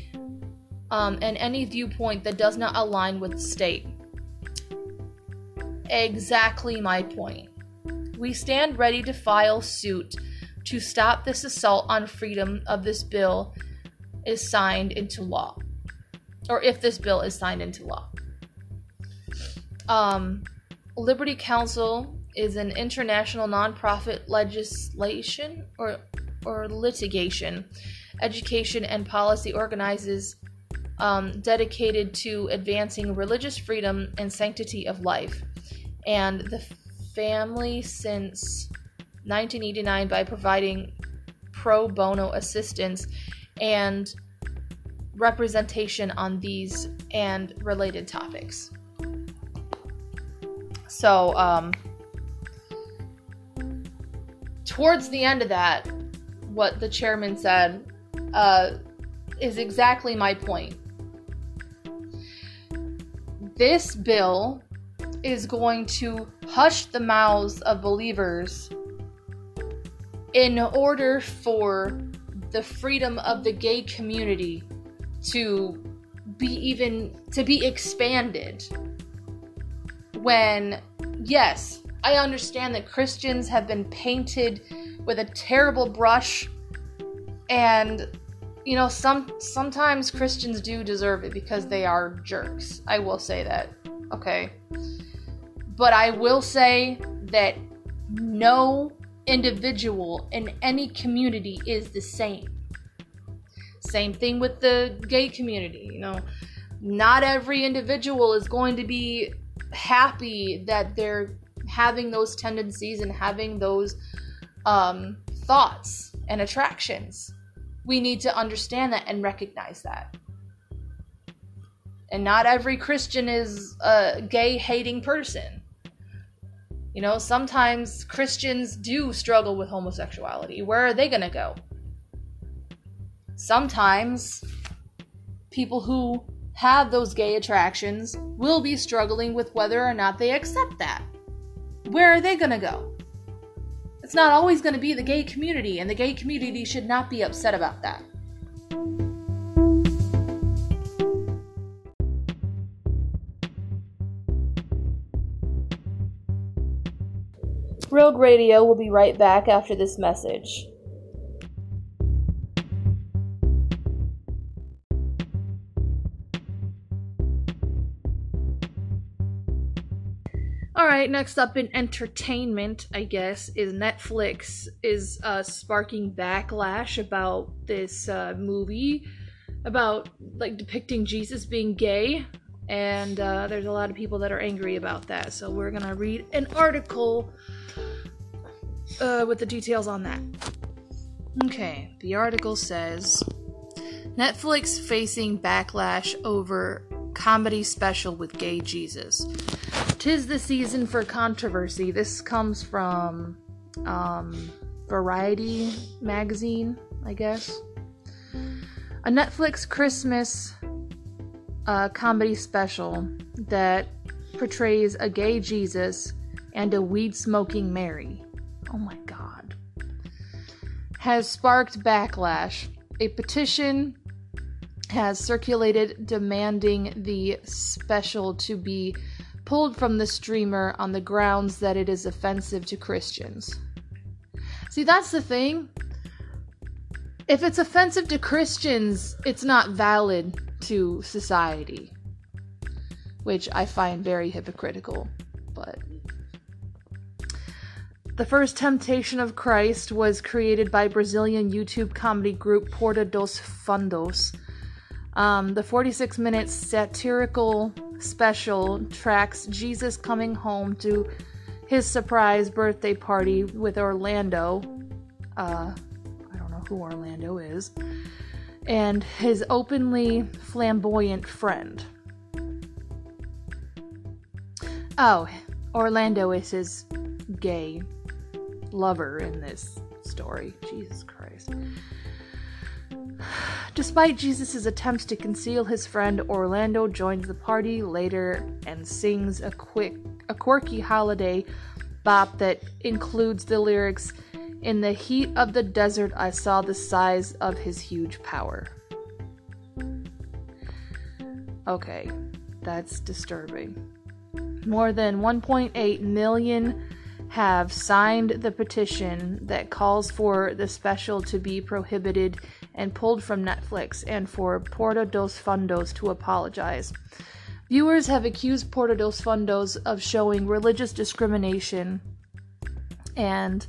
um, and any viewpoint that does not align with the state. Exactly my point. We stand ready to file suit to stop this assault on freedom of this bill is signed into law or if this bill is signed into law. Um, Liberty Counsel is an international nonprofit legislation or or litigation, education and policy organizes um, dedicated to advancing religious freedom and sanctity of life, and the family since 1989 by providing pro bono assistance and representation on these and related topics. So, um, towards the end of that, what the chairman said uh, is exactly my point. This bill is going to hush the mouths of believers in order for the freedom of the gay community to be even to be expanded. When yes i understand that christians have been painted with a terrible brush and you know some sometimes christians do deserve it because they are jerks i will say that okay but i will say that no individual in any community is the same same thing with the gay community. You know, not every individual is going to be happy that they're having those tendencies and having those um, thoughts and attractions. We need to understand that and recognize that. And not every Christian is a gay hating person. You know, sometimes Christians do struggle with homosexuality. Where are they going to go? sometimes people who have those gay attractions will be struggling with whether or not they accept that. Where are they going to go? It's not always going to be the gay community, and the gay community should not be upset about that. Rogue Radio will be right back after this message. All right, next up in entertainment, I guess, is Netflix is uh, sparking backlash about this uh, movie about like depicting Jesus being gay, and uh, there's a lot of people that are angry about that. So we're gonna read an article uh, with the details on that. Okay, the article says Netflix facing backlash over comedy special with gay Jesus. Tis the season for controversy. This comes from um, Variety magazine, I guess. A Netflix Christmas uh, comedy special that portrays a gay Jesus and a weed smoking Mary. Oh my god. Has sparked backlash. A petition has circulated demanding the special to be pulled from the streamer on the grounds that it is offensive to Christians. See, that's the thing. If it's offensive to Christians, it's not valid to society, which I find very hypocritical. But the first Temptation of Christ was created by Brazilian YouTube comedy group Porta dos Fundos. Um, the 46 minute satirical special tracks Jesus coming home to his surprise birthday party with Orlando. Uh, I don't know who Orlando is. And his openly flamboyant friend. Oh, Orlando is his gay lover in this story. Jesus Christ. Despite Jesus' attempts to conceal his friend, Orlando joins the party later and sings a quick a quirky holiday bop that includes the lyrics In the heat of the desert I saw the size of his huge power. Okay, that's disturbing. More than 1.8 million have signed the petition that calls for the special to be prohibited and pulled from Netflix and for Porta dos Fundos to apologize. Viewers have accused Porta dos Fundos of showing religious discrimination and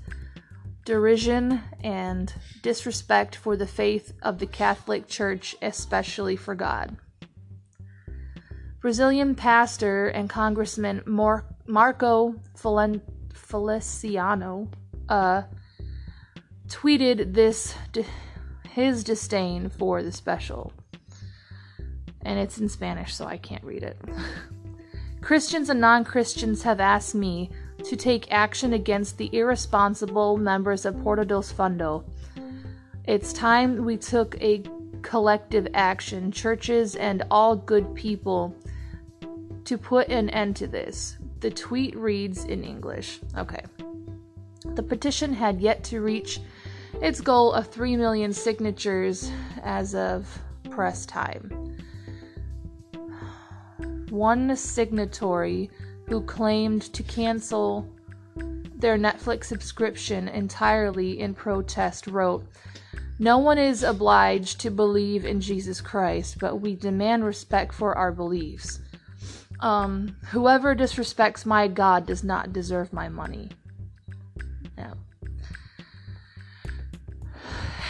derision and disrespect for the faith of the Catholic Church, especially for God. Brazilian pastor and Congressman Mar- Marco Falen- Feliciano uh, tweeted this his disdain for the special. And it's in Spanish, so I can't read it. Christians and non Christians have asked me to take action against the irresponsible members of Porta dos Fundo. It's time we took a collective action, churches and all good people, to put an end to this. The tweet reads in English. Okay. The petition had yet to reach its goal of 3 million signatures as of press time. One signatory who claimed to cancel their Netflix subscription entirely in protest wrote, No one is obliged to believe in Jesus Christ, but we demand respect for our beliefs. Um, whoever disrespects my God does not deserve my money. No.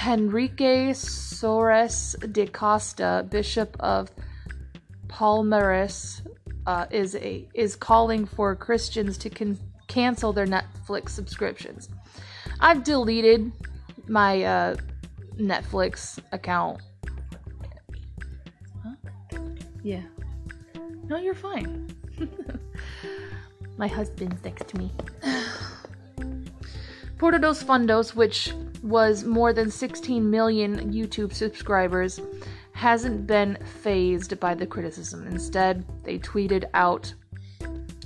Henrique Soares da Costa, Bishop of Palmares, uh, is a is calling for Christians to con- cancel their Netflix subscriptions. I've deleted my uh, Netflix account. Huh? Yeah. No, you're fine. my husband's next to me. Porta dos Fundos, which was more than 16 million YouTube subscribers, hasn't been phased by the criticism. Instead, they tweeted out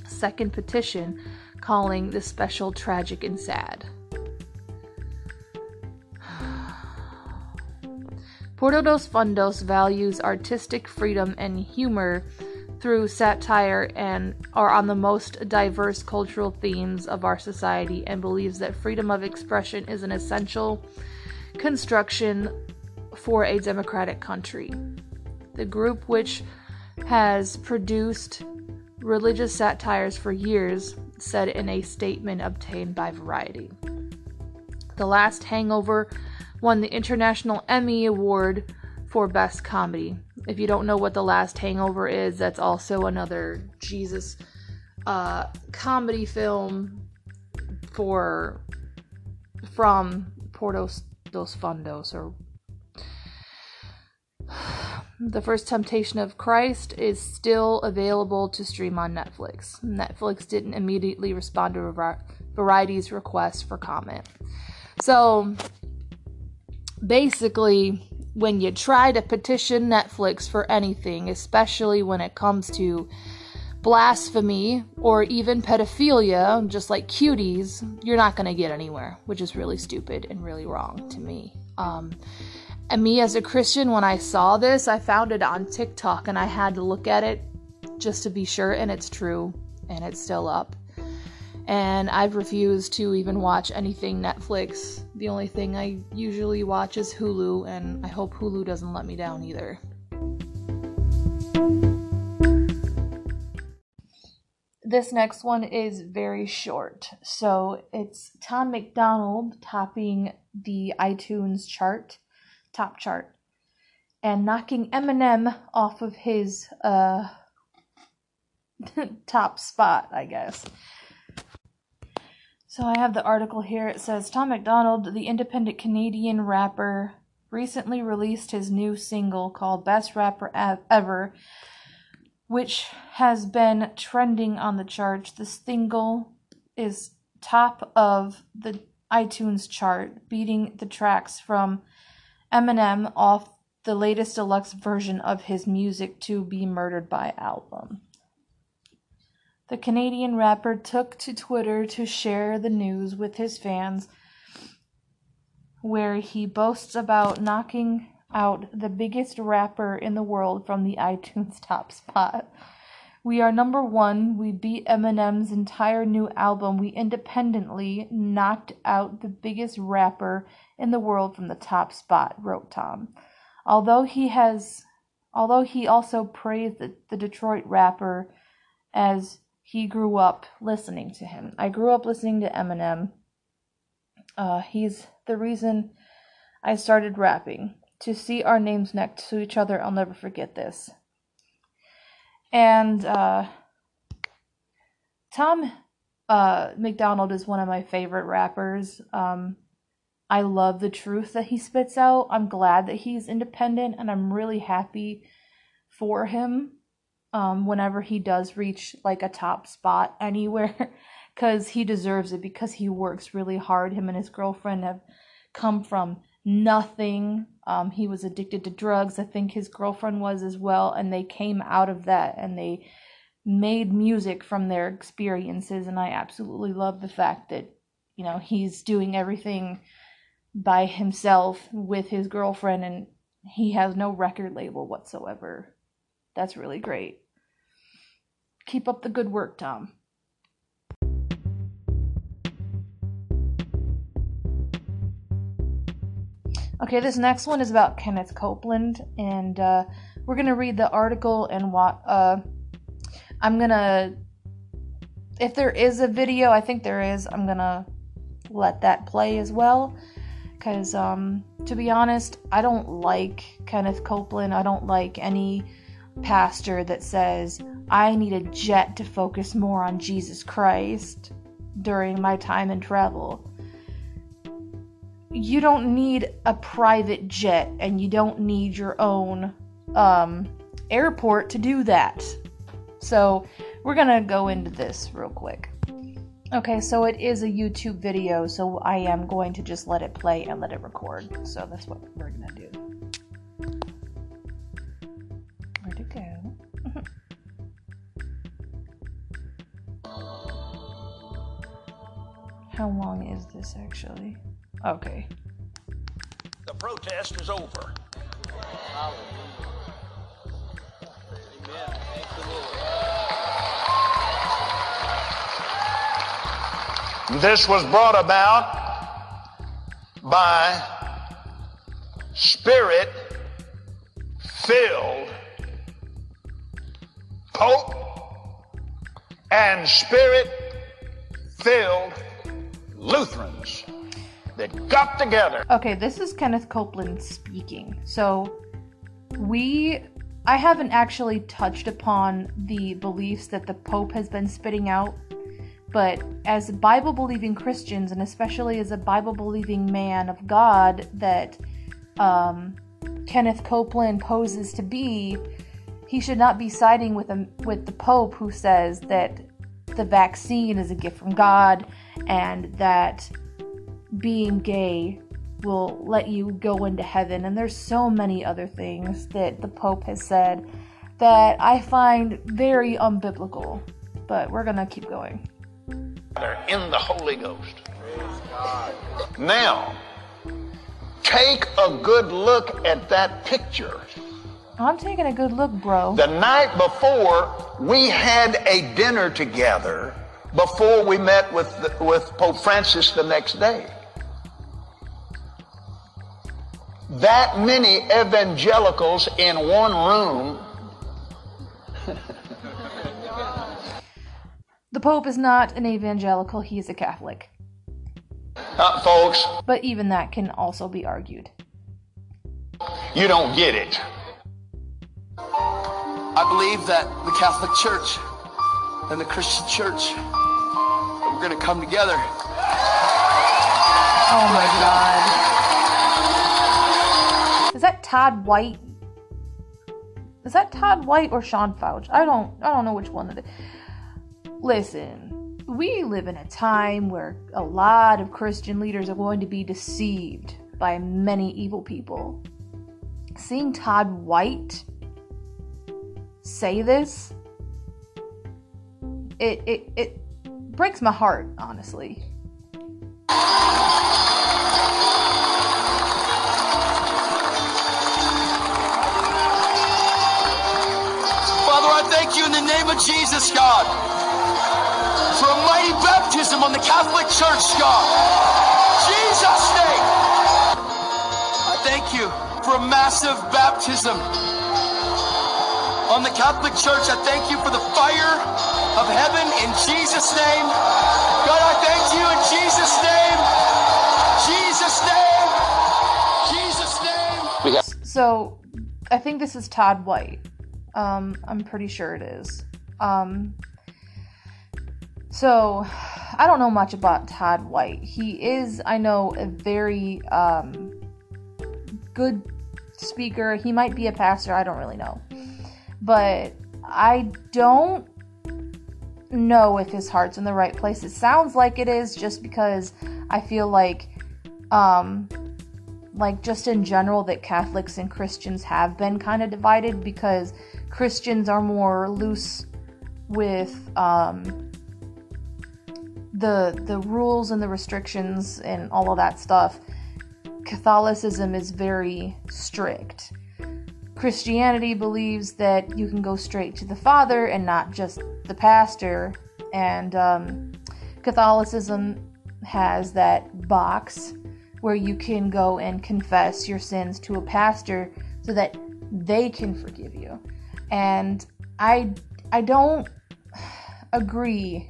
second petition calling the special tragic and sad. Porta dos Fundos values artistic freedom and humor through satire and are on the most diverse cultural themes of our society and believes that freedom of expression is an essential construction for a democratic country. The group, which has produced religious satires for years, said in a statement obtained by Variety. The Last Hangover won the International Emmy Award for Best Comedy. If you don't know what The Last Hangover is, that's also another Jesus uh, comedy film for from Portos Dos Fundos or the First Temptation of Christ is still available to stream on Netflix. Netflix didn't immediately respond to Variety's request for comment. So basically, when you try to petition Netflix for anything, especially when it comes to blasphemy or even pedophilia, just like cuties, you're not going to get anywhere, which is really stupid and really wrong to me. Um, and me as a Christian, when I saw this, I found it on TikTok and I had to look at it just to be sure, and it's true, and it's still up. And I've refused to even watch anything Netflix. The only thing I usually watch is Hulu, and I hope Hulu doesn't let me down either. This next one is very short. So it's Tom MacDonald topping the iTunes chart top chart and knocking Eminem off of his uh, top spot, I guess. So I have the article here. It says Tom MacDonald, the independent Canadian rapper, recently released his new single called Best Rapper Ever, which has been trending on the charts. The single is top of the iTunes chart, beating the tracks from Eminem off the latest deluxe version of his Music to Be Murdered By album. The Canadian rapper took to Twitter to share the news with his fans, where he boasts about knocking out the biggest rapper in the world from the iTunes top spot. We are number one. We beat Eminem's entire new album. We independently knocked out the biggest rapper in the world from the top spot, wrote Tom. Although he has although he also praised the, the Detroit rapper as he grew up listening to him. I grew up listening to Eminem. Uh, he's the reason I started rapping. To see our names next to each other, I'll never forget this. And uh, Tom uh, MacDonald is one of my favorite rappers. Um, I love the truth that he spits out. I'm glad that he's independent and I'm really happy for him um, whenever he does reach like a top spot anywhere because he deserves it because he works really hard. Him and his girlfriend have come from nothing. Um, he was addicted to drugs. I think his girlfriend was as well, and they came out of that and they made music from their experiences. And I absolutely love the fact that you know he's doing everything by himself with his girlfriend and he has no record label whatsoever. That's really great. Keep up the good work, Tom. Okay, this next one is about Kenneth Copeland, and uh, we're gonna read the article and what. Uh, I'm gonna, if there is a video, I think there is. I'm gonna let that play as well because um, to be honest, I don't like Kenneth Copeland. I don't like any pastor that says I need a jet to focus more on Jesus Christ during my time in travel. You don't need a private jet and you don't need your own um, airport to do that. So, we're gonna go into this real quick. Okay, so it is a YouTube video, so I am going to just let it play and let it record. So that's what we're gonna do. How long is this actually? Okay. The protest is over. Amen. Thank the Lord. This was brought about by spirit filled Pope and spirit filled Lutherans that got together. Okay, this is Kenneth Copeland speaking. So, we I haven't actually touched upon the beliefs that the Pope has been spitting out But as Bible believing Christians, and especially as a Bible believing man of God that um, Kenneth Copeland poses to be, he should not be siding with, a, with the Pope who says that the vaccine is a gift from God and that being gay will let you go into heaven. And there's so many other things that the Pope has said that I find very unbiblical. But we're going to keep going. They're in the Holy Ghost. Now, take a good look at that picture. I'm taking a good look, bro. The night before, we had a dinner together before we met with, the, with Pope Francis the next day. That many evangelicals in one room. the Pope is not an evangelical, he is a Catholic. Uh, folks, But even that can also be argued. you don't get it. I believe that the Catholic Church and the Christian Church we're going to come together. Oh my god. Is that Todd White? Is that Todd White or Sean Feucht? I don't I don't know which one of it is. Listen, we live in a time where a lot of Christian leaders are going to be deceived by many evil people. Seeing Todd White say this, it it, it breaks my heart, honestly. Father, I thank you in the name of Jesus, God, for a mighty baptism on the Catholic Church, God. Jesus' name. I thank you for a massive baptism on the Catholic Church. I thank you for the fire of heaven in Jesus' name. God, I thank you in Jesus' name. Jesus' name. Jesus' name. So, I think this is Todd White. Um, I'm pretty sure it is. Um, so, I don't know much about Todd White. He is, I know, a very um, good speaker. He might be a pastor. I don't really know. But I don't know if his heart's in the right place. It sounds like it is just because I feel like um, like just in general that Catholics and Christians have been kind of divided because Christians are more loose with um, the the rules and the restrictions and all of that stuff. Catholicism is very strict. Christianity believes that you can go straight to the Father and not just the pastor, and um, Catholicism has that box where you can go and confess your sins to a pastor so that they can forgive you. And I I don't agree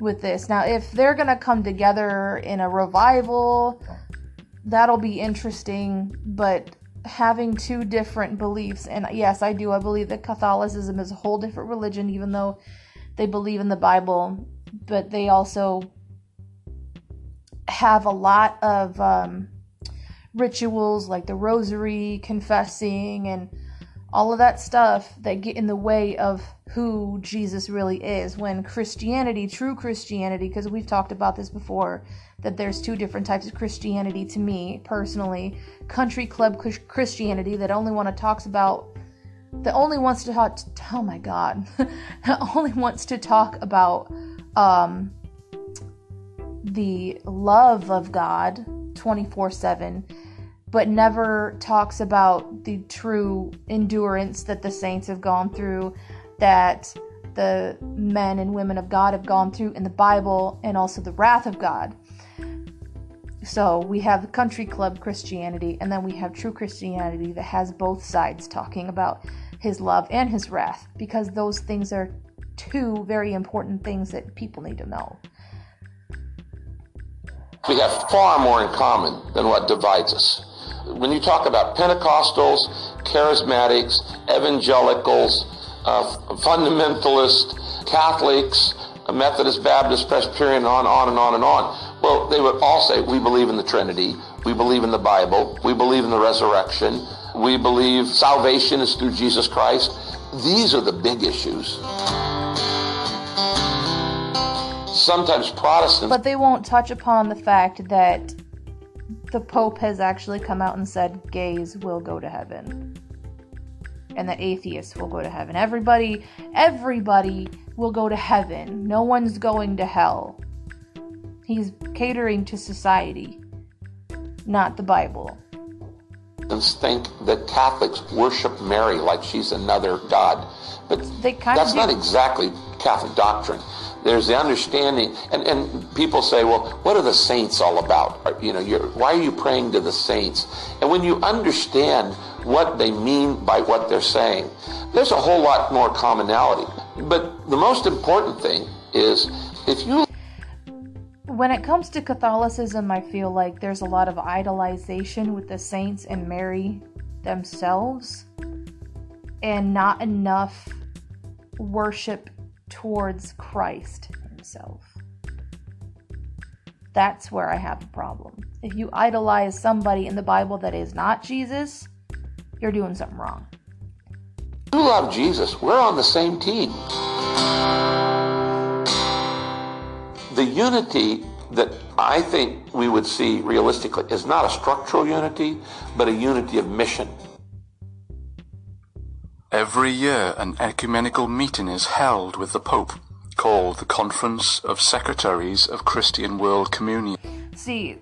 with this. Now, if they're going to come together in a revival, that'll be interesting, but having two different beliefs. And yes, I do. I believe that Catholicism is a whole different religion even though they believe in the Bible, but they also have a lot of um, rituals like the rosary, confessing, and all of that stuff that get in the way of who Jesus really is. When Christianity, true Christianity, because we've talked about this before, that there's two different types of Christianity to me personally country club Christianity that only want to talks about that only wants to talk to, oh my god only wants to talk about um the love of God 24 7, but never talks about the true endurance that the saints have gone through, that the men and women of God have gone through in the Bible, and also the wrath of God. So we have country club Christianity, and then we have true Christianity that has both sides talking about his love and his wrath, because those things are two very important things that people need to know. We have far more in common than what divides us. When you talk about Pentecostals, charismatics, evangelicals, uh, fundamentalists, Catholics, Methodist, Baptist, Presbyterian, on, on and on and on. Well, they would all say, we believe in the Trinity, we believe in the Bible, we believe in the resurrection, we believe salvation is through Jesus Christ. These are the big issues. Sometimes Protestants. But they won't touch upon the fact that the Pope has actually come out and said gays will go to heaven. And that atheists will go to heaven. Everybody, everybody will go to heaven. No one's going to hell. He's catering to society, not the Bible. think that Catholics worship Mary like she's another god. But that's not exactly Catholic doctrine. There's the understanding, and, and people say, well, what are the saints all about? Or, You know, why are you praying to the saints? And when you understand what they mean by what they're saying, there's a whole lot more commonality. But the most important thing is if you When it comes to Catholicism, I feel like there's a lot of idolization with the saints and Mary themselves, and not enough worship towards Christ Himself. That's where I have a problem. If you idolize somebody in the Bible that is not Jesus, you're doing something wrong. you love Jesus, we're on the same team. The unity that I think we would see realistically is not a structural unity, but a unity of mission. Every year, an ecumenical meeting is held with the Pope, called the Conference of Secretaries of Christian World Communion. See,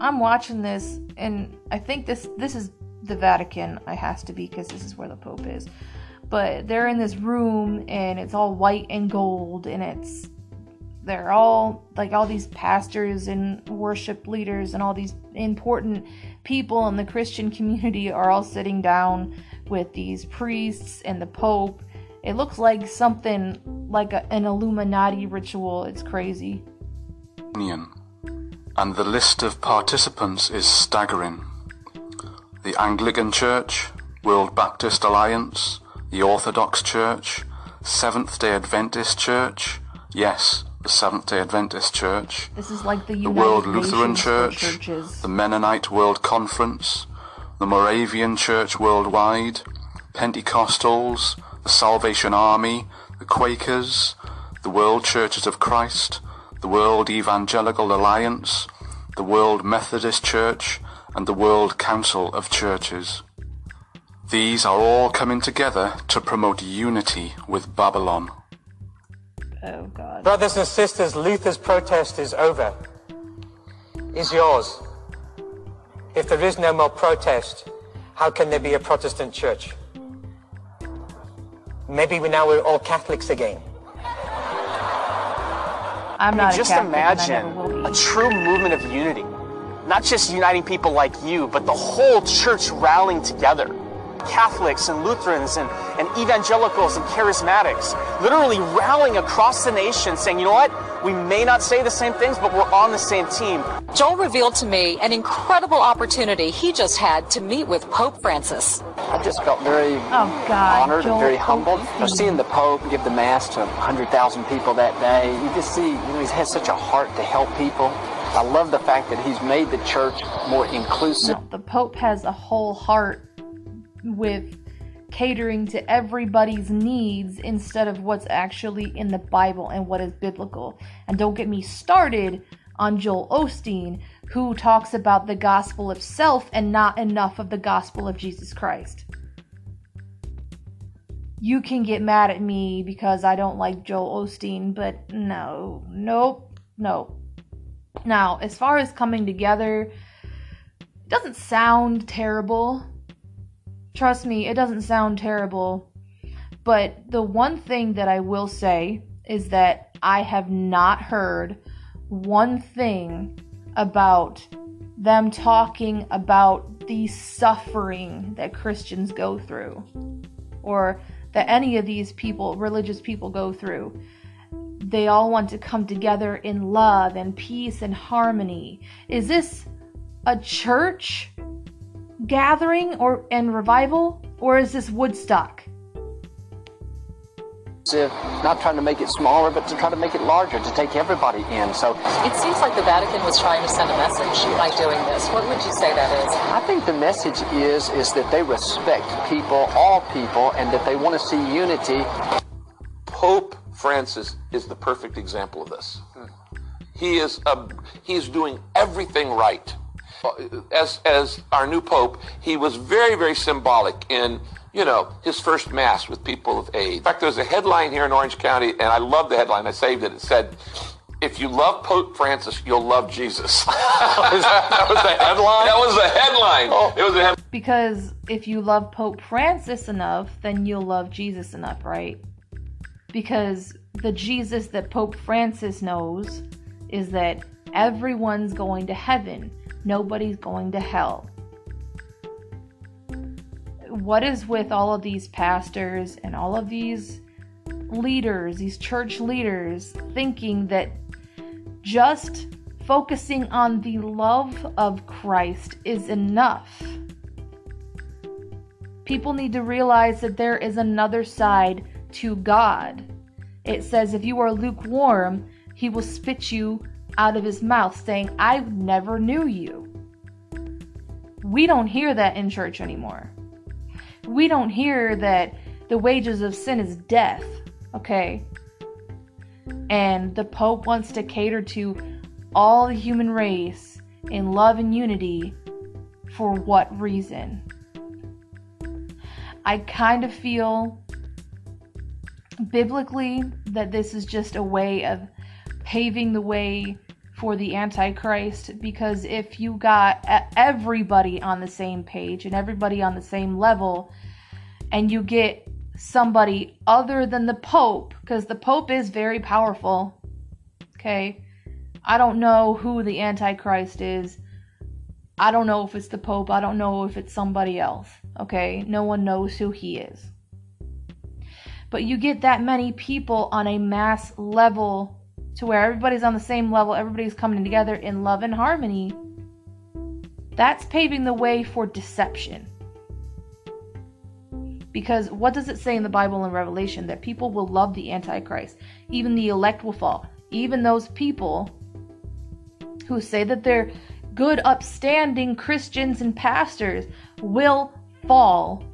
I'm watching this, and I think this this is the Vatican. It has to be because this is where the Pope is. But they're in this room, and it's all white and gold, and it's they're all like all these pastors and worship leaders and all these important people in the Christian community are all sitting down with these priests and the Pope. It looks like something like a, an Illuminati ritual. It's crazy. And the list of participants is staggering. The Anglican Church, World Baptist Alliance, the Orthodox Church, Seventh day Adventist Church, yes, the Seventh day Adventist Church, This is like the the World Lutheran Church, the Mennonite World Conference, the Moravian Church Worldwide, Pentecostals, the Salvation Army, the Quakers, the World Churches of Christ, the World Evangelical Alliance, the World Methodist Church, and the World Council of Churches. These are all coming together to promote unity with Babylon. Oh God. Brothers and sisters, Luther's protest is over. Is yours. If there is no more protest, how can there be a Protestant church? Maybe we now we're all Catholics again. I'm not just a Catholic, and imagine never will be. a true movement of unity. Not just uniting people like you, but the whole church rallying together. Catholics and Lutherans and, and evangelicals and charismatics literally rallying across the nation saying, you know what? We may not say the same things, but we're on the same team. Joel revealed to me an incredible opportunity he just had to meet with Pope Francis. I just felt very Oh God. honored Joel and very humbled. Osteen. For seeing the Pope give the Mass to 100,000 people that day, you just see, you know, he's had such a heart to help people. I love the fact that he's made the church more inclusive. No, the Pope has a whole heart with catering to everybody's needs instead of what's actually in the Bible and what is biblical. And don't get me started on Joel Osteen, who talks about the gospel of self and not enough of the gospel of Jesus Christ. You can get mad at me because I don't like Joel Osteen, but no, nope, nope. Now, as far as coming together, it doesn't sound terrible. Trust me, it doesn't sound terrible. But the one thing that I will say is that I have not heard one thing about them talking about the suffering that Christians go through or that any of these people, religious people, go through. They all want to come together in love and peace and harmony. Is this a church gathering or and revival or is this Woodstock? not trying to make it smaller, but to try to make it larger, to take everybody in. So It seems like the Vatican was trying to send a message by doing this. What would you say that is? I think the message is is that they respect people, all people, and that they want to see unity. Pope Francis is the perfect example of this. Hmm. He is a, he's doing everything right. As as our new pope, he was very very symbolic in you know his first mass with people of age. In fact, there's a headline here in Orange County, and I love the headline. I saved it. It said. If you love Pope Francis, you'll love Jesus. that was the headline. That was the headline. Oh. It was the head- Because if you love Pope Francis enough, then you'll love Jesus enough, right? Because the Jesus that Pope Francis knows is that everyone's going to heaven, nobody's going to hell. What is with all of these pastors and all of these leaders, these church leaders, thinking that just focusing on the love of Christ is enough? People need to realize that there is another side to God. It says, if you are lukewarm, he will spit you out of his mouth, saying, I never knew you. We don't hear that in church anymore. We don't hear that the wages of sin is death, okay? And the Pope wants to cater to all the human race in love and unity. For what reason? I kind of feel biblically that this is just a way of paving the way for the Antichrist because if you got everybody on the same page and everybody on the same level, and you get somebody other than the Pope, because the Pope is very powerful, okay? I don't know who the Antichrist is. I don't know if it's the Pope. I don't know if it's somebody else, okay? No one knows who he is. But you get that many people on a mass level to where everybody's on the same level, everybody's coming together in love and harmony. That's paving the way for deception. Because what does it say in the Bible and Revelation? That people will love the Antichrist. Even the elect will fall. Even those people who say that they're good, upstanding Christians and pastors will fall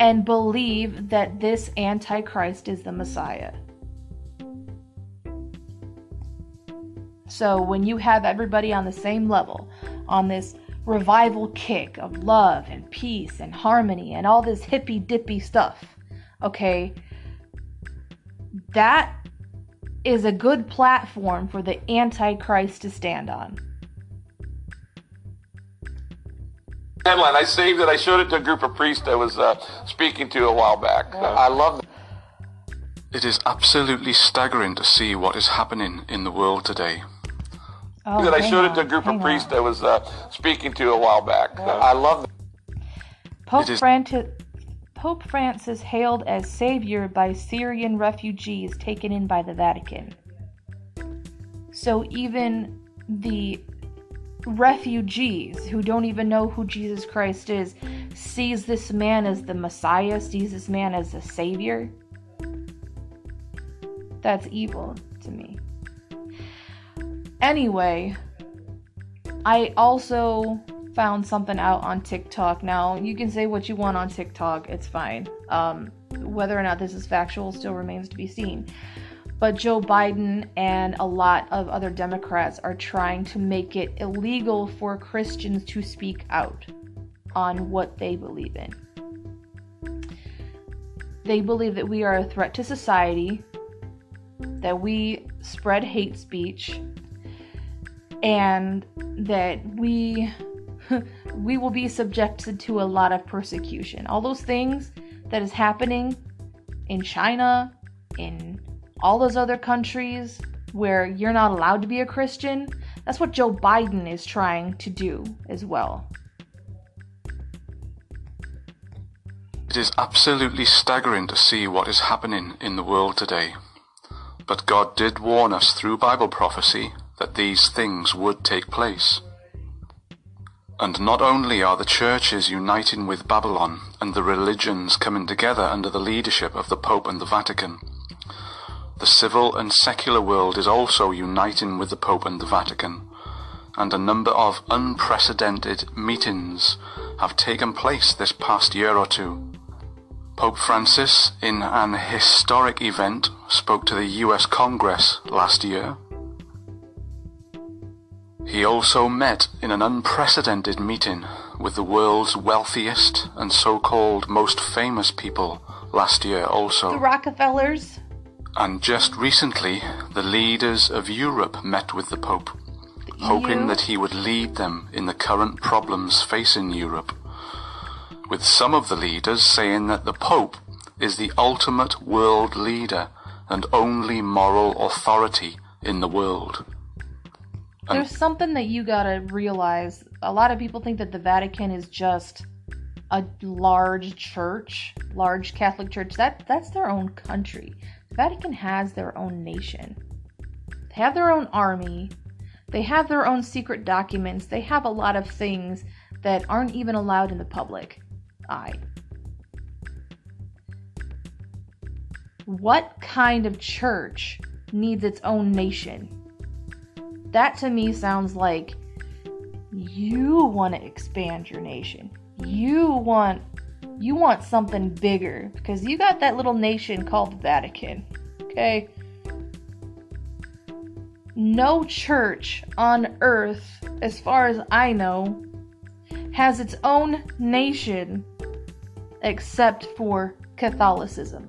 and believe that this Antichrist is the Messiah. So when you have everybody on the same level, on this revival kick of love and peace and harmony and all this hippy dippy stuff, okay, that is a good platform for the Antichrist to stand on. headline. I saved it. I showed it to a group of priests I was uh, speaking to a while back. Uh, I love It is absolutely staggering to see what is happening in the world today. Oh, that I hang showed it to a group hang of on. priests I was uh, speaking to a while back. Uh, I love Pope, It is- Francis, Pope Francis hailed as savior by Syrian refugees taken in by the Vatican. So even the refugees who don't even know who Jesus Christ is sees this man as the Messiah, sees this man as the savior. That's evil to me. Anyway, I also found something out on TikTok. Now, you can say what you want on TikTok, it's fine. Um, whether or not this is factual still remains to be seen. But Joe Biden and a lot of other Democrats are trying to make it illegal for Christians to speak out on what they believe in. They believe that we are a threat to society, that we spread hate speech, and that we we will be subjected to a lot of persecution. All those things that is happening in China, in all those other countries where you're not allowed to be a Christian, that's what Joe Biden is trying to do as well. It is absolutely staggering to see what is happening in the world today. But God did warn us through Bible prophecy that these things would take place. And not only are the churches uniting with Babylon and the religions coming together under the leadership of the Pope and the Vatican, the civil and secular world is also uniting with the Pope and the Vatican, and a number of unprecedented meetings have taken place this past year or two. Pope Francis, in an historic event, spoke to the US Congress last year. He also met in an unprecedented meeting with the world's wealthiest and so-called most famous people last year also. The Rockefellers. And just recently, the leaders of Europe met with the Pope, hoping that he would lead them in the current problems facing Europe. With some of the leaders saying that the Pope is the ultimate world leader and only moral authority in the world. There's something that you gotta realize. A lot of people think that the Vatican is just a large church, large Catholic church. That that's their own country. The Vatican has their own nation. They have their own army. They have their own secret documents. They have a lot of things that aren't even allowed in the public eye. What kind of church needs its own nation? That to me sounds like you want to expand your nation. You want you want something bigger because you got that little nation called the Vatican. Okay? No church on earth, as far as I know, has its own nation except for Catholicism.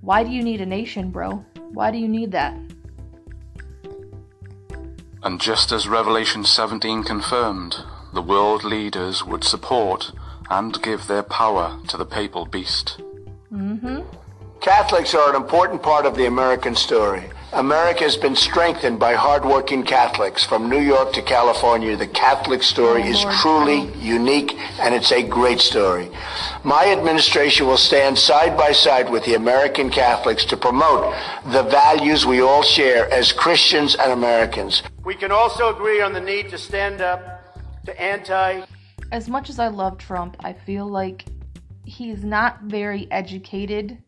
Why do you need a nation, bro? Why do you need that? And just as Revelation 17 confirmed, the world leaders would support and give their power to the papal beast. Mm-hmm. Catholics are an important part of the American story. America has been strengthened by hardworking Catholics. From New York to California, the Catholic story is truly unique and it's a great story. My administration will stand side by side with the American Catholics to promote the values we all share as Christians and Americans. We can also agree on the need to stand up to anti as much as I love Trump, I feel like he's not very educated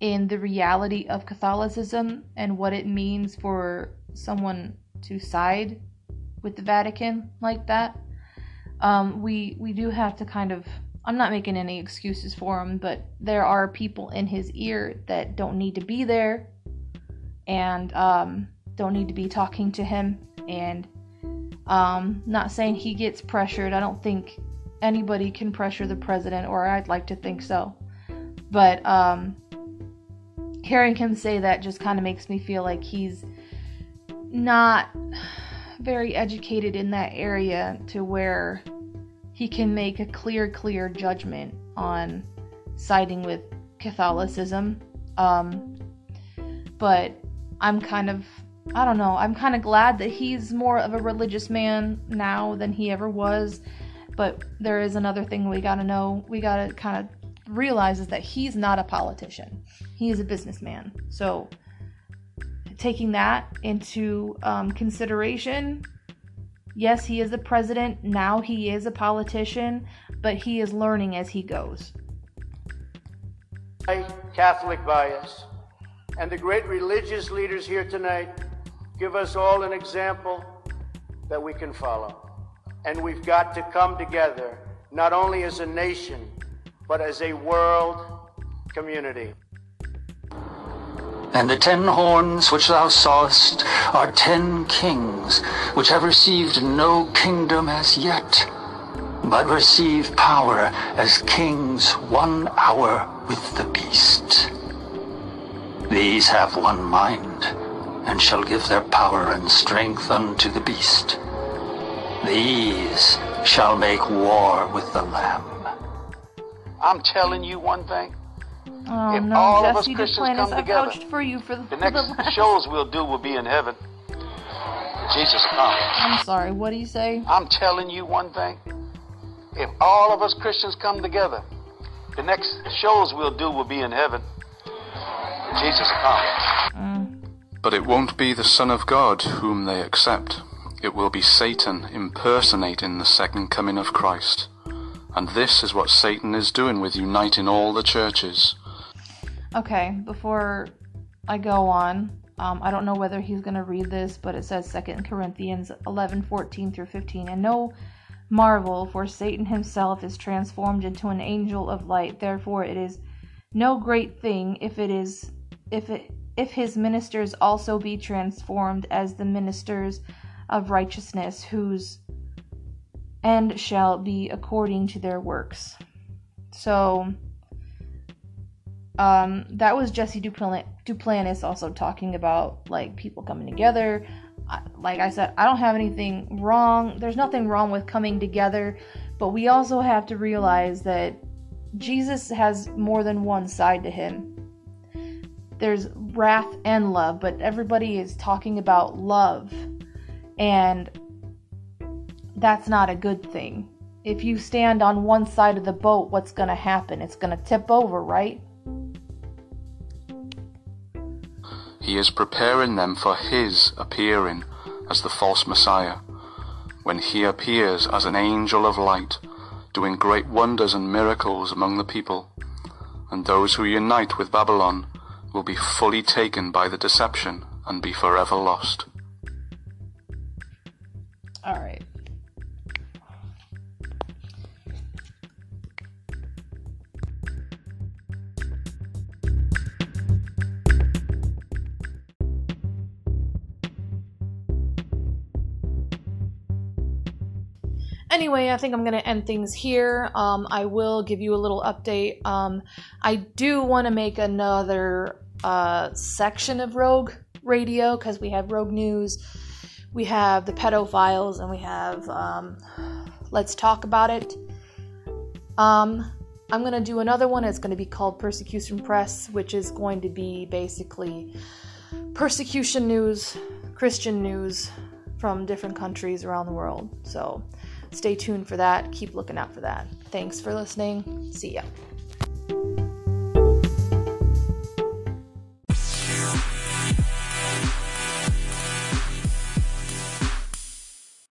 in the reality of Catholicism and what it means for someone to side with the Vatican like that. Um, we we do have to kind of. I'm not making any excuses for him, but there are people in his ear that don't need to be there, and um, don't need to be talking to him, and um, not saying he gets pressured. I don't think anybody can pressure the president, or I'd like to think so. But um, hearing him say that just kind of makes me feel like he's not very educated in that area to where he can make a clear, clear judgment on siding with Catholicism. Um, but I'm kind of I don't know. I'm kind of glad that he's more of a religious man now than he ever was. But there is another thing we got to know. We got to kind of realize is that he's not a politician. He is a businessman. So taking that into um, consideration, yes, he is the president. Now he is a politician, but he is learning as he goes. Catholic bias. And the great religious leaders here tonight give us all an example that we can follow. And we've got to come together, not only as a nation, but as a world community. And the ten horns which thou sawest are ten kings, which have received no kingdom as yet, but receive power as kings one hour with the beast. These have one mind, and shall give their power and strength unto the beast. These shall make war with the Lamb. I'm telling you one thing. Oh If no, all of us Christians come I together, vouched for you for the, The next the last- shows we'll do will be in heaven. Jesus will come. I'm sorry. What do you say? I'm telling you one thing. If all of us Christians come together, the next shows we'll do will be in heaven. Jesus will come. Mm. But it won't be the Son of God whom they accept. It will be Satan impersonating the second coming of Christ. And this is what Satan is doing with uniting all the churches. Okay, before I go on. Um, I don't know whether he's going to read this, but it says 2 Corinthians 11 14 through 15. And no marvel, for Satan himself is transformed into an angel of light. Therefore, it is no great thing if it is if it if his ministers also be transformed as the ministers of righteousness, whose end shall be according to their works. So, um, that was Jesse Dupl- Duplantis also talking about like people coming together. Like I said, I don't have anything wrong. There's nothing wrong with coming together, but we also have to realize that Jesus has more than one side to him. There's wrath and love, but everybody is talking about love. And that's not a good thing. If you stand on one side of the boat, what's going to happen? It's going to tip over, right? He is preparing them for his appearing as the false Messiah, when he appears as an angel of light, doing great wonders and miracles among the people. And those who unite with Babylon will be fully taken by the deception and be forever lost. All right. Anyway, I think I'm going to end things here. Um, I will give you a little update. Um, I do want to make another uh, section of Rogue Radio because we have Rogue News, we have the pedophiles, and we have um, Let's Talk About It. Um, I'm going to do another one. It's going to be called Persecution Press, which is going to be basically persecution news, Christian news from different countries around the world. So, stay tuned for that. Keep looking out for that. Thanks for listening. See ya.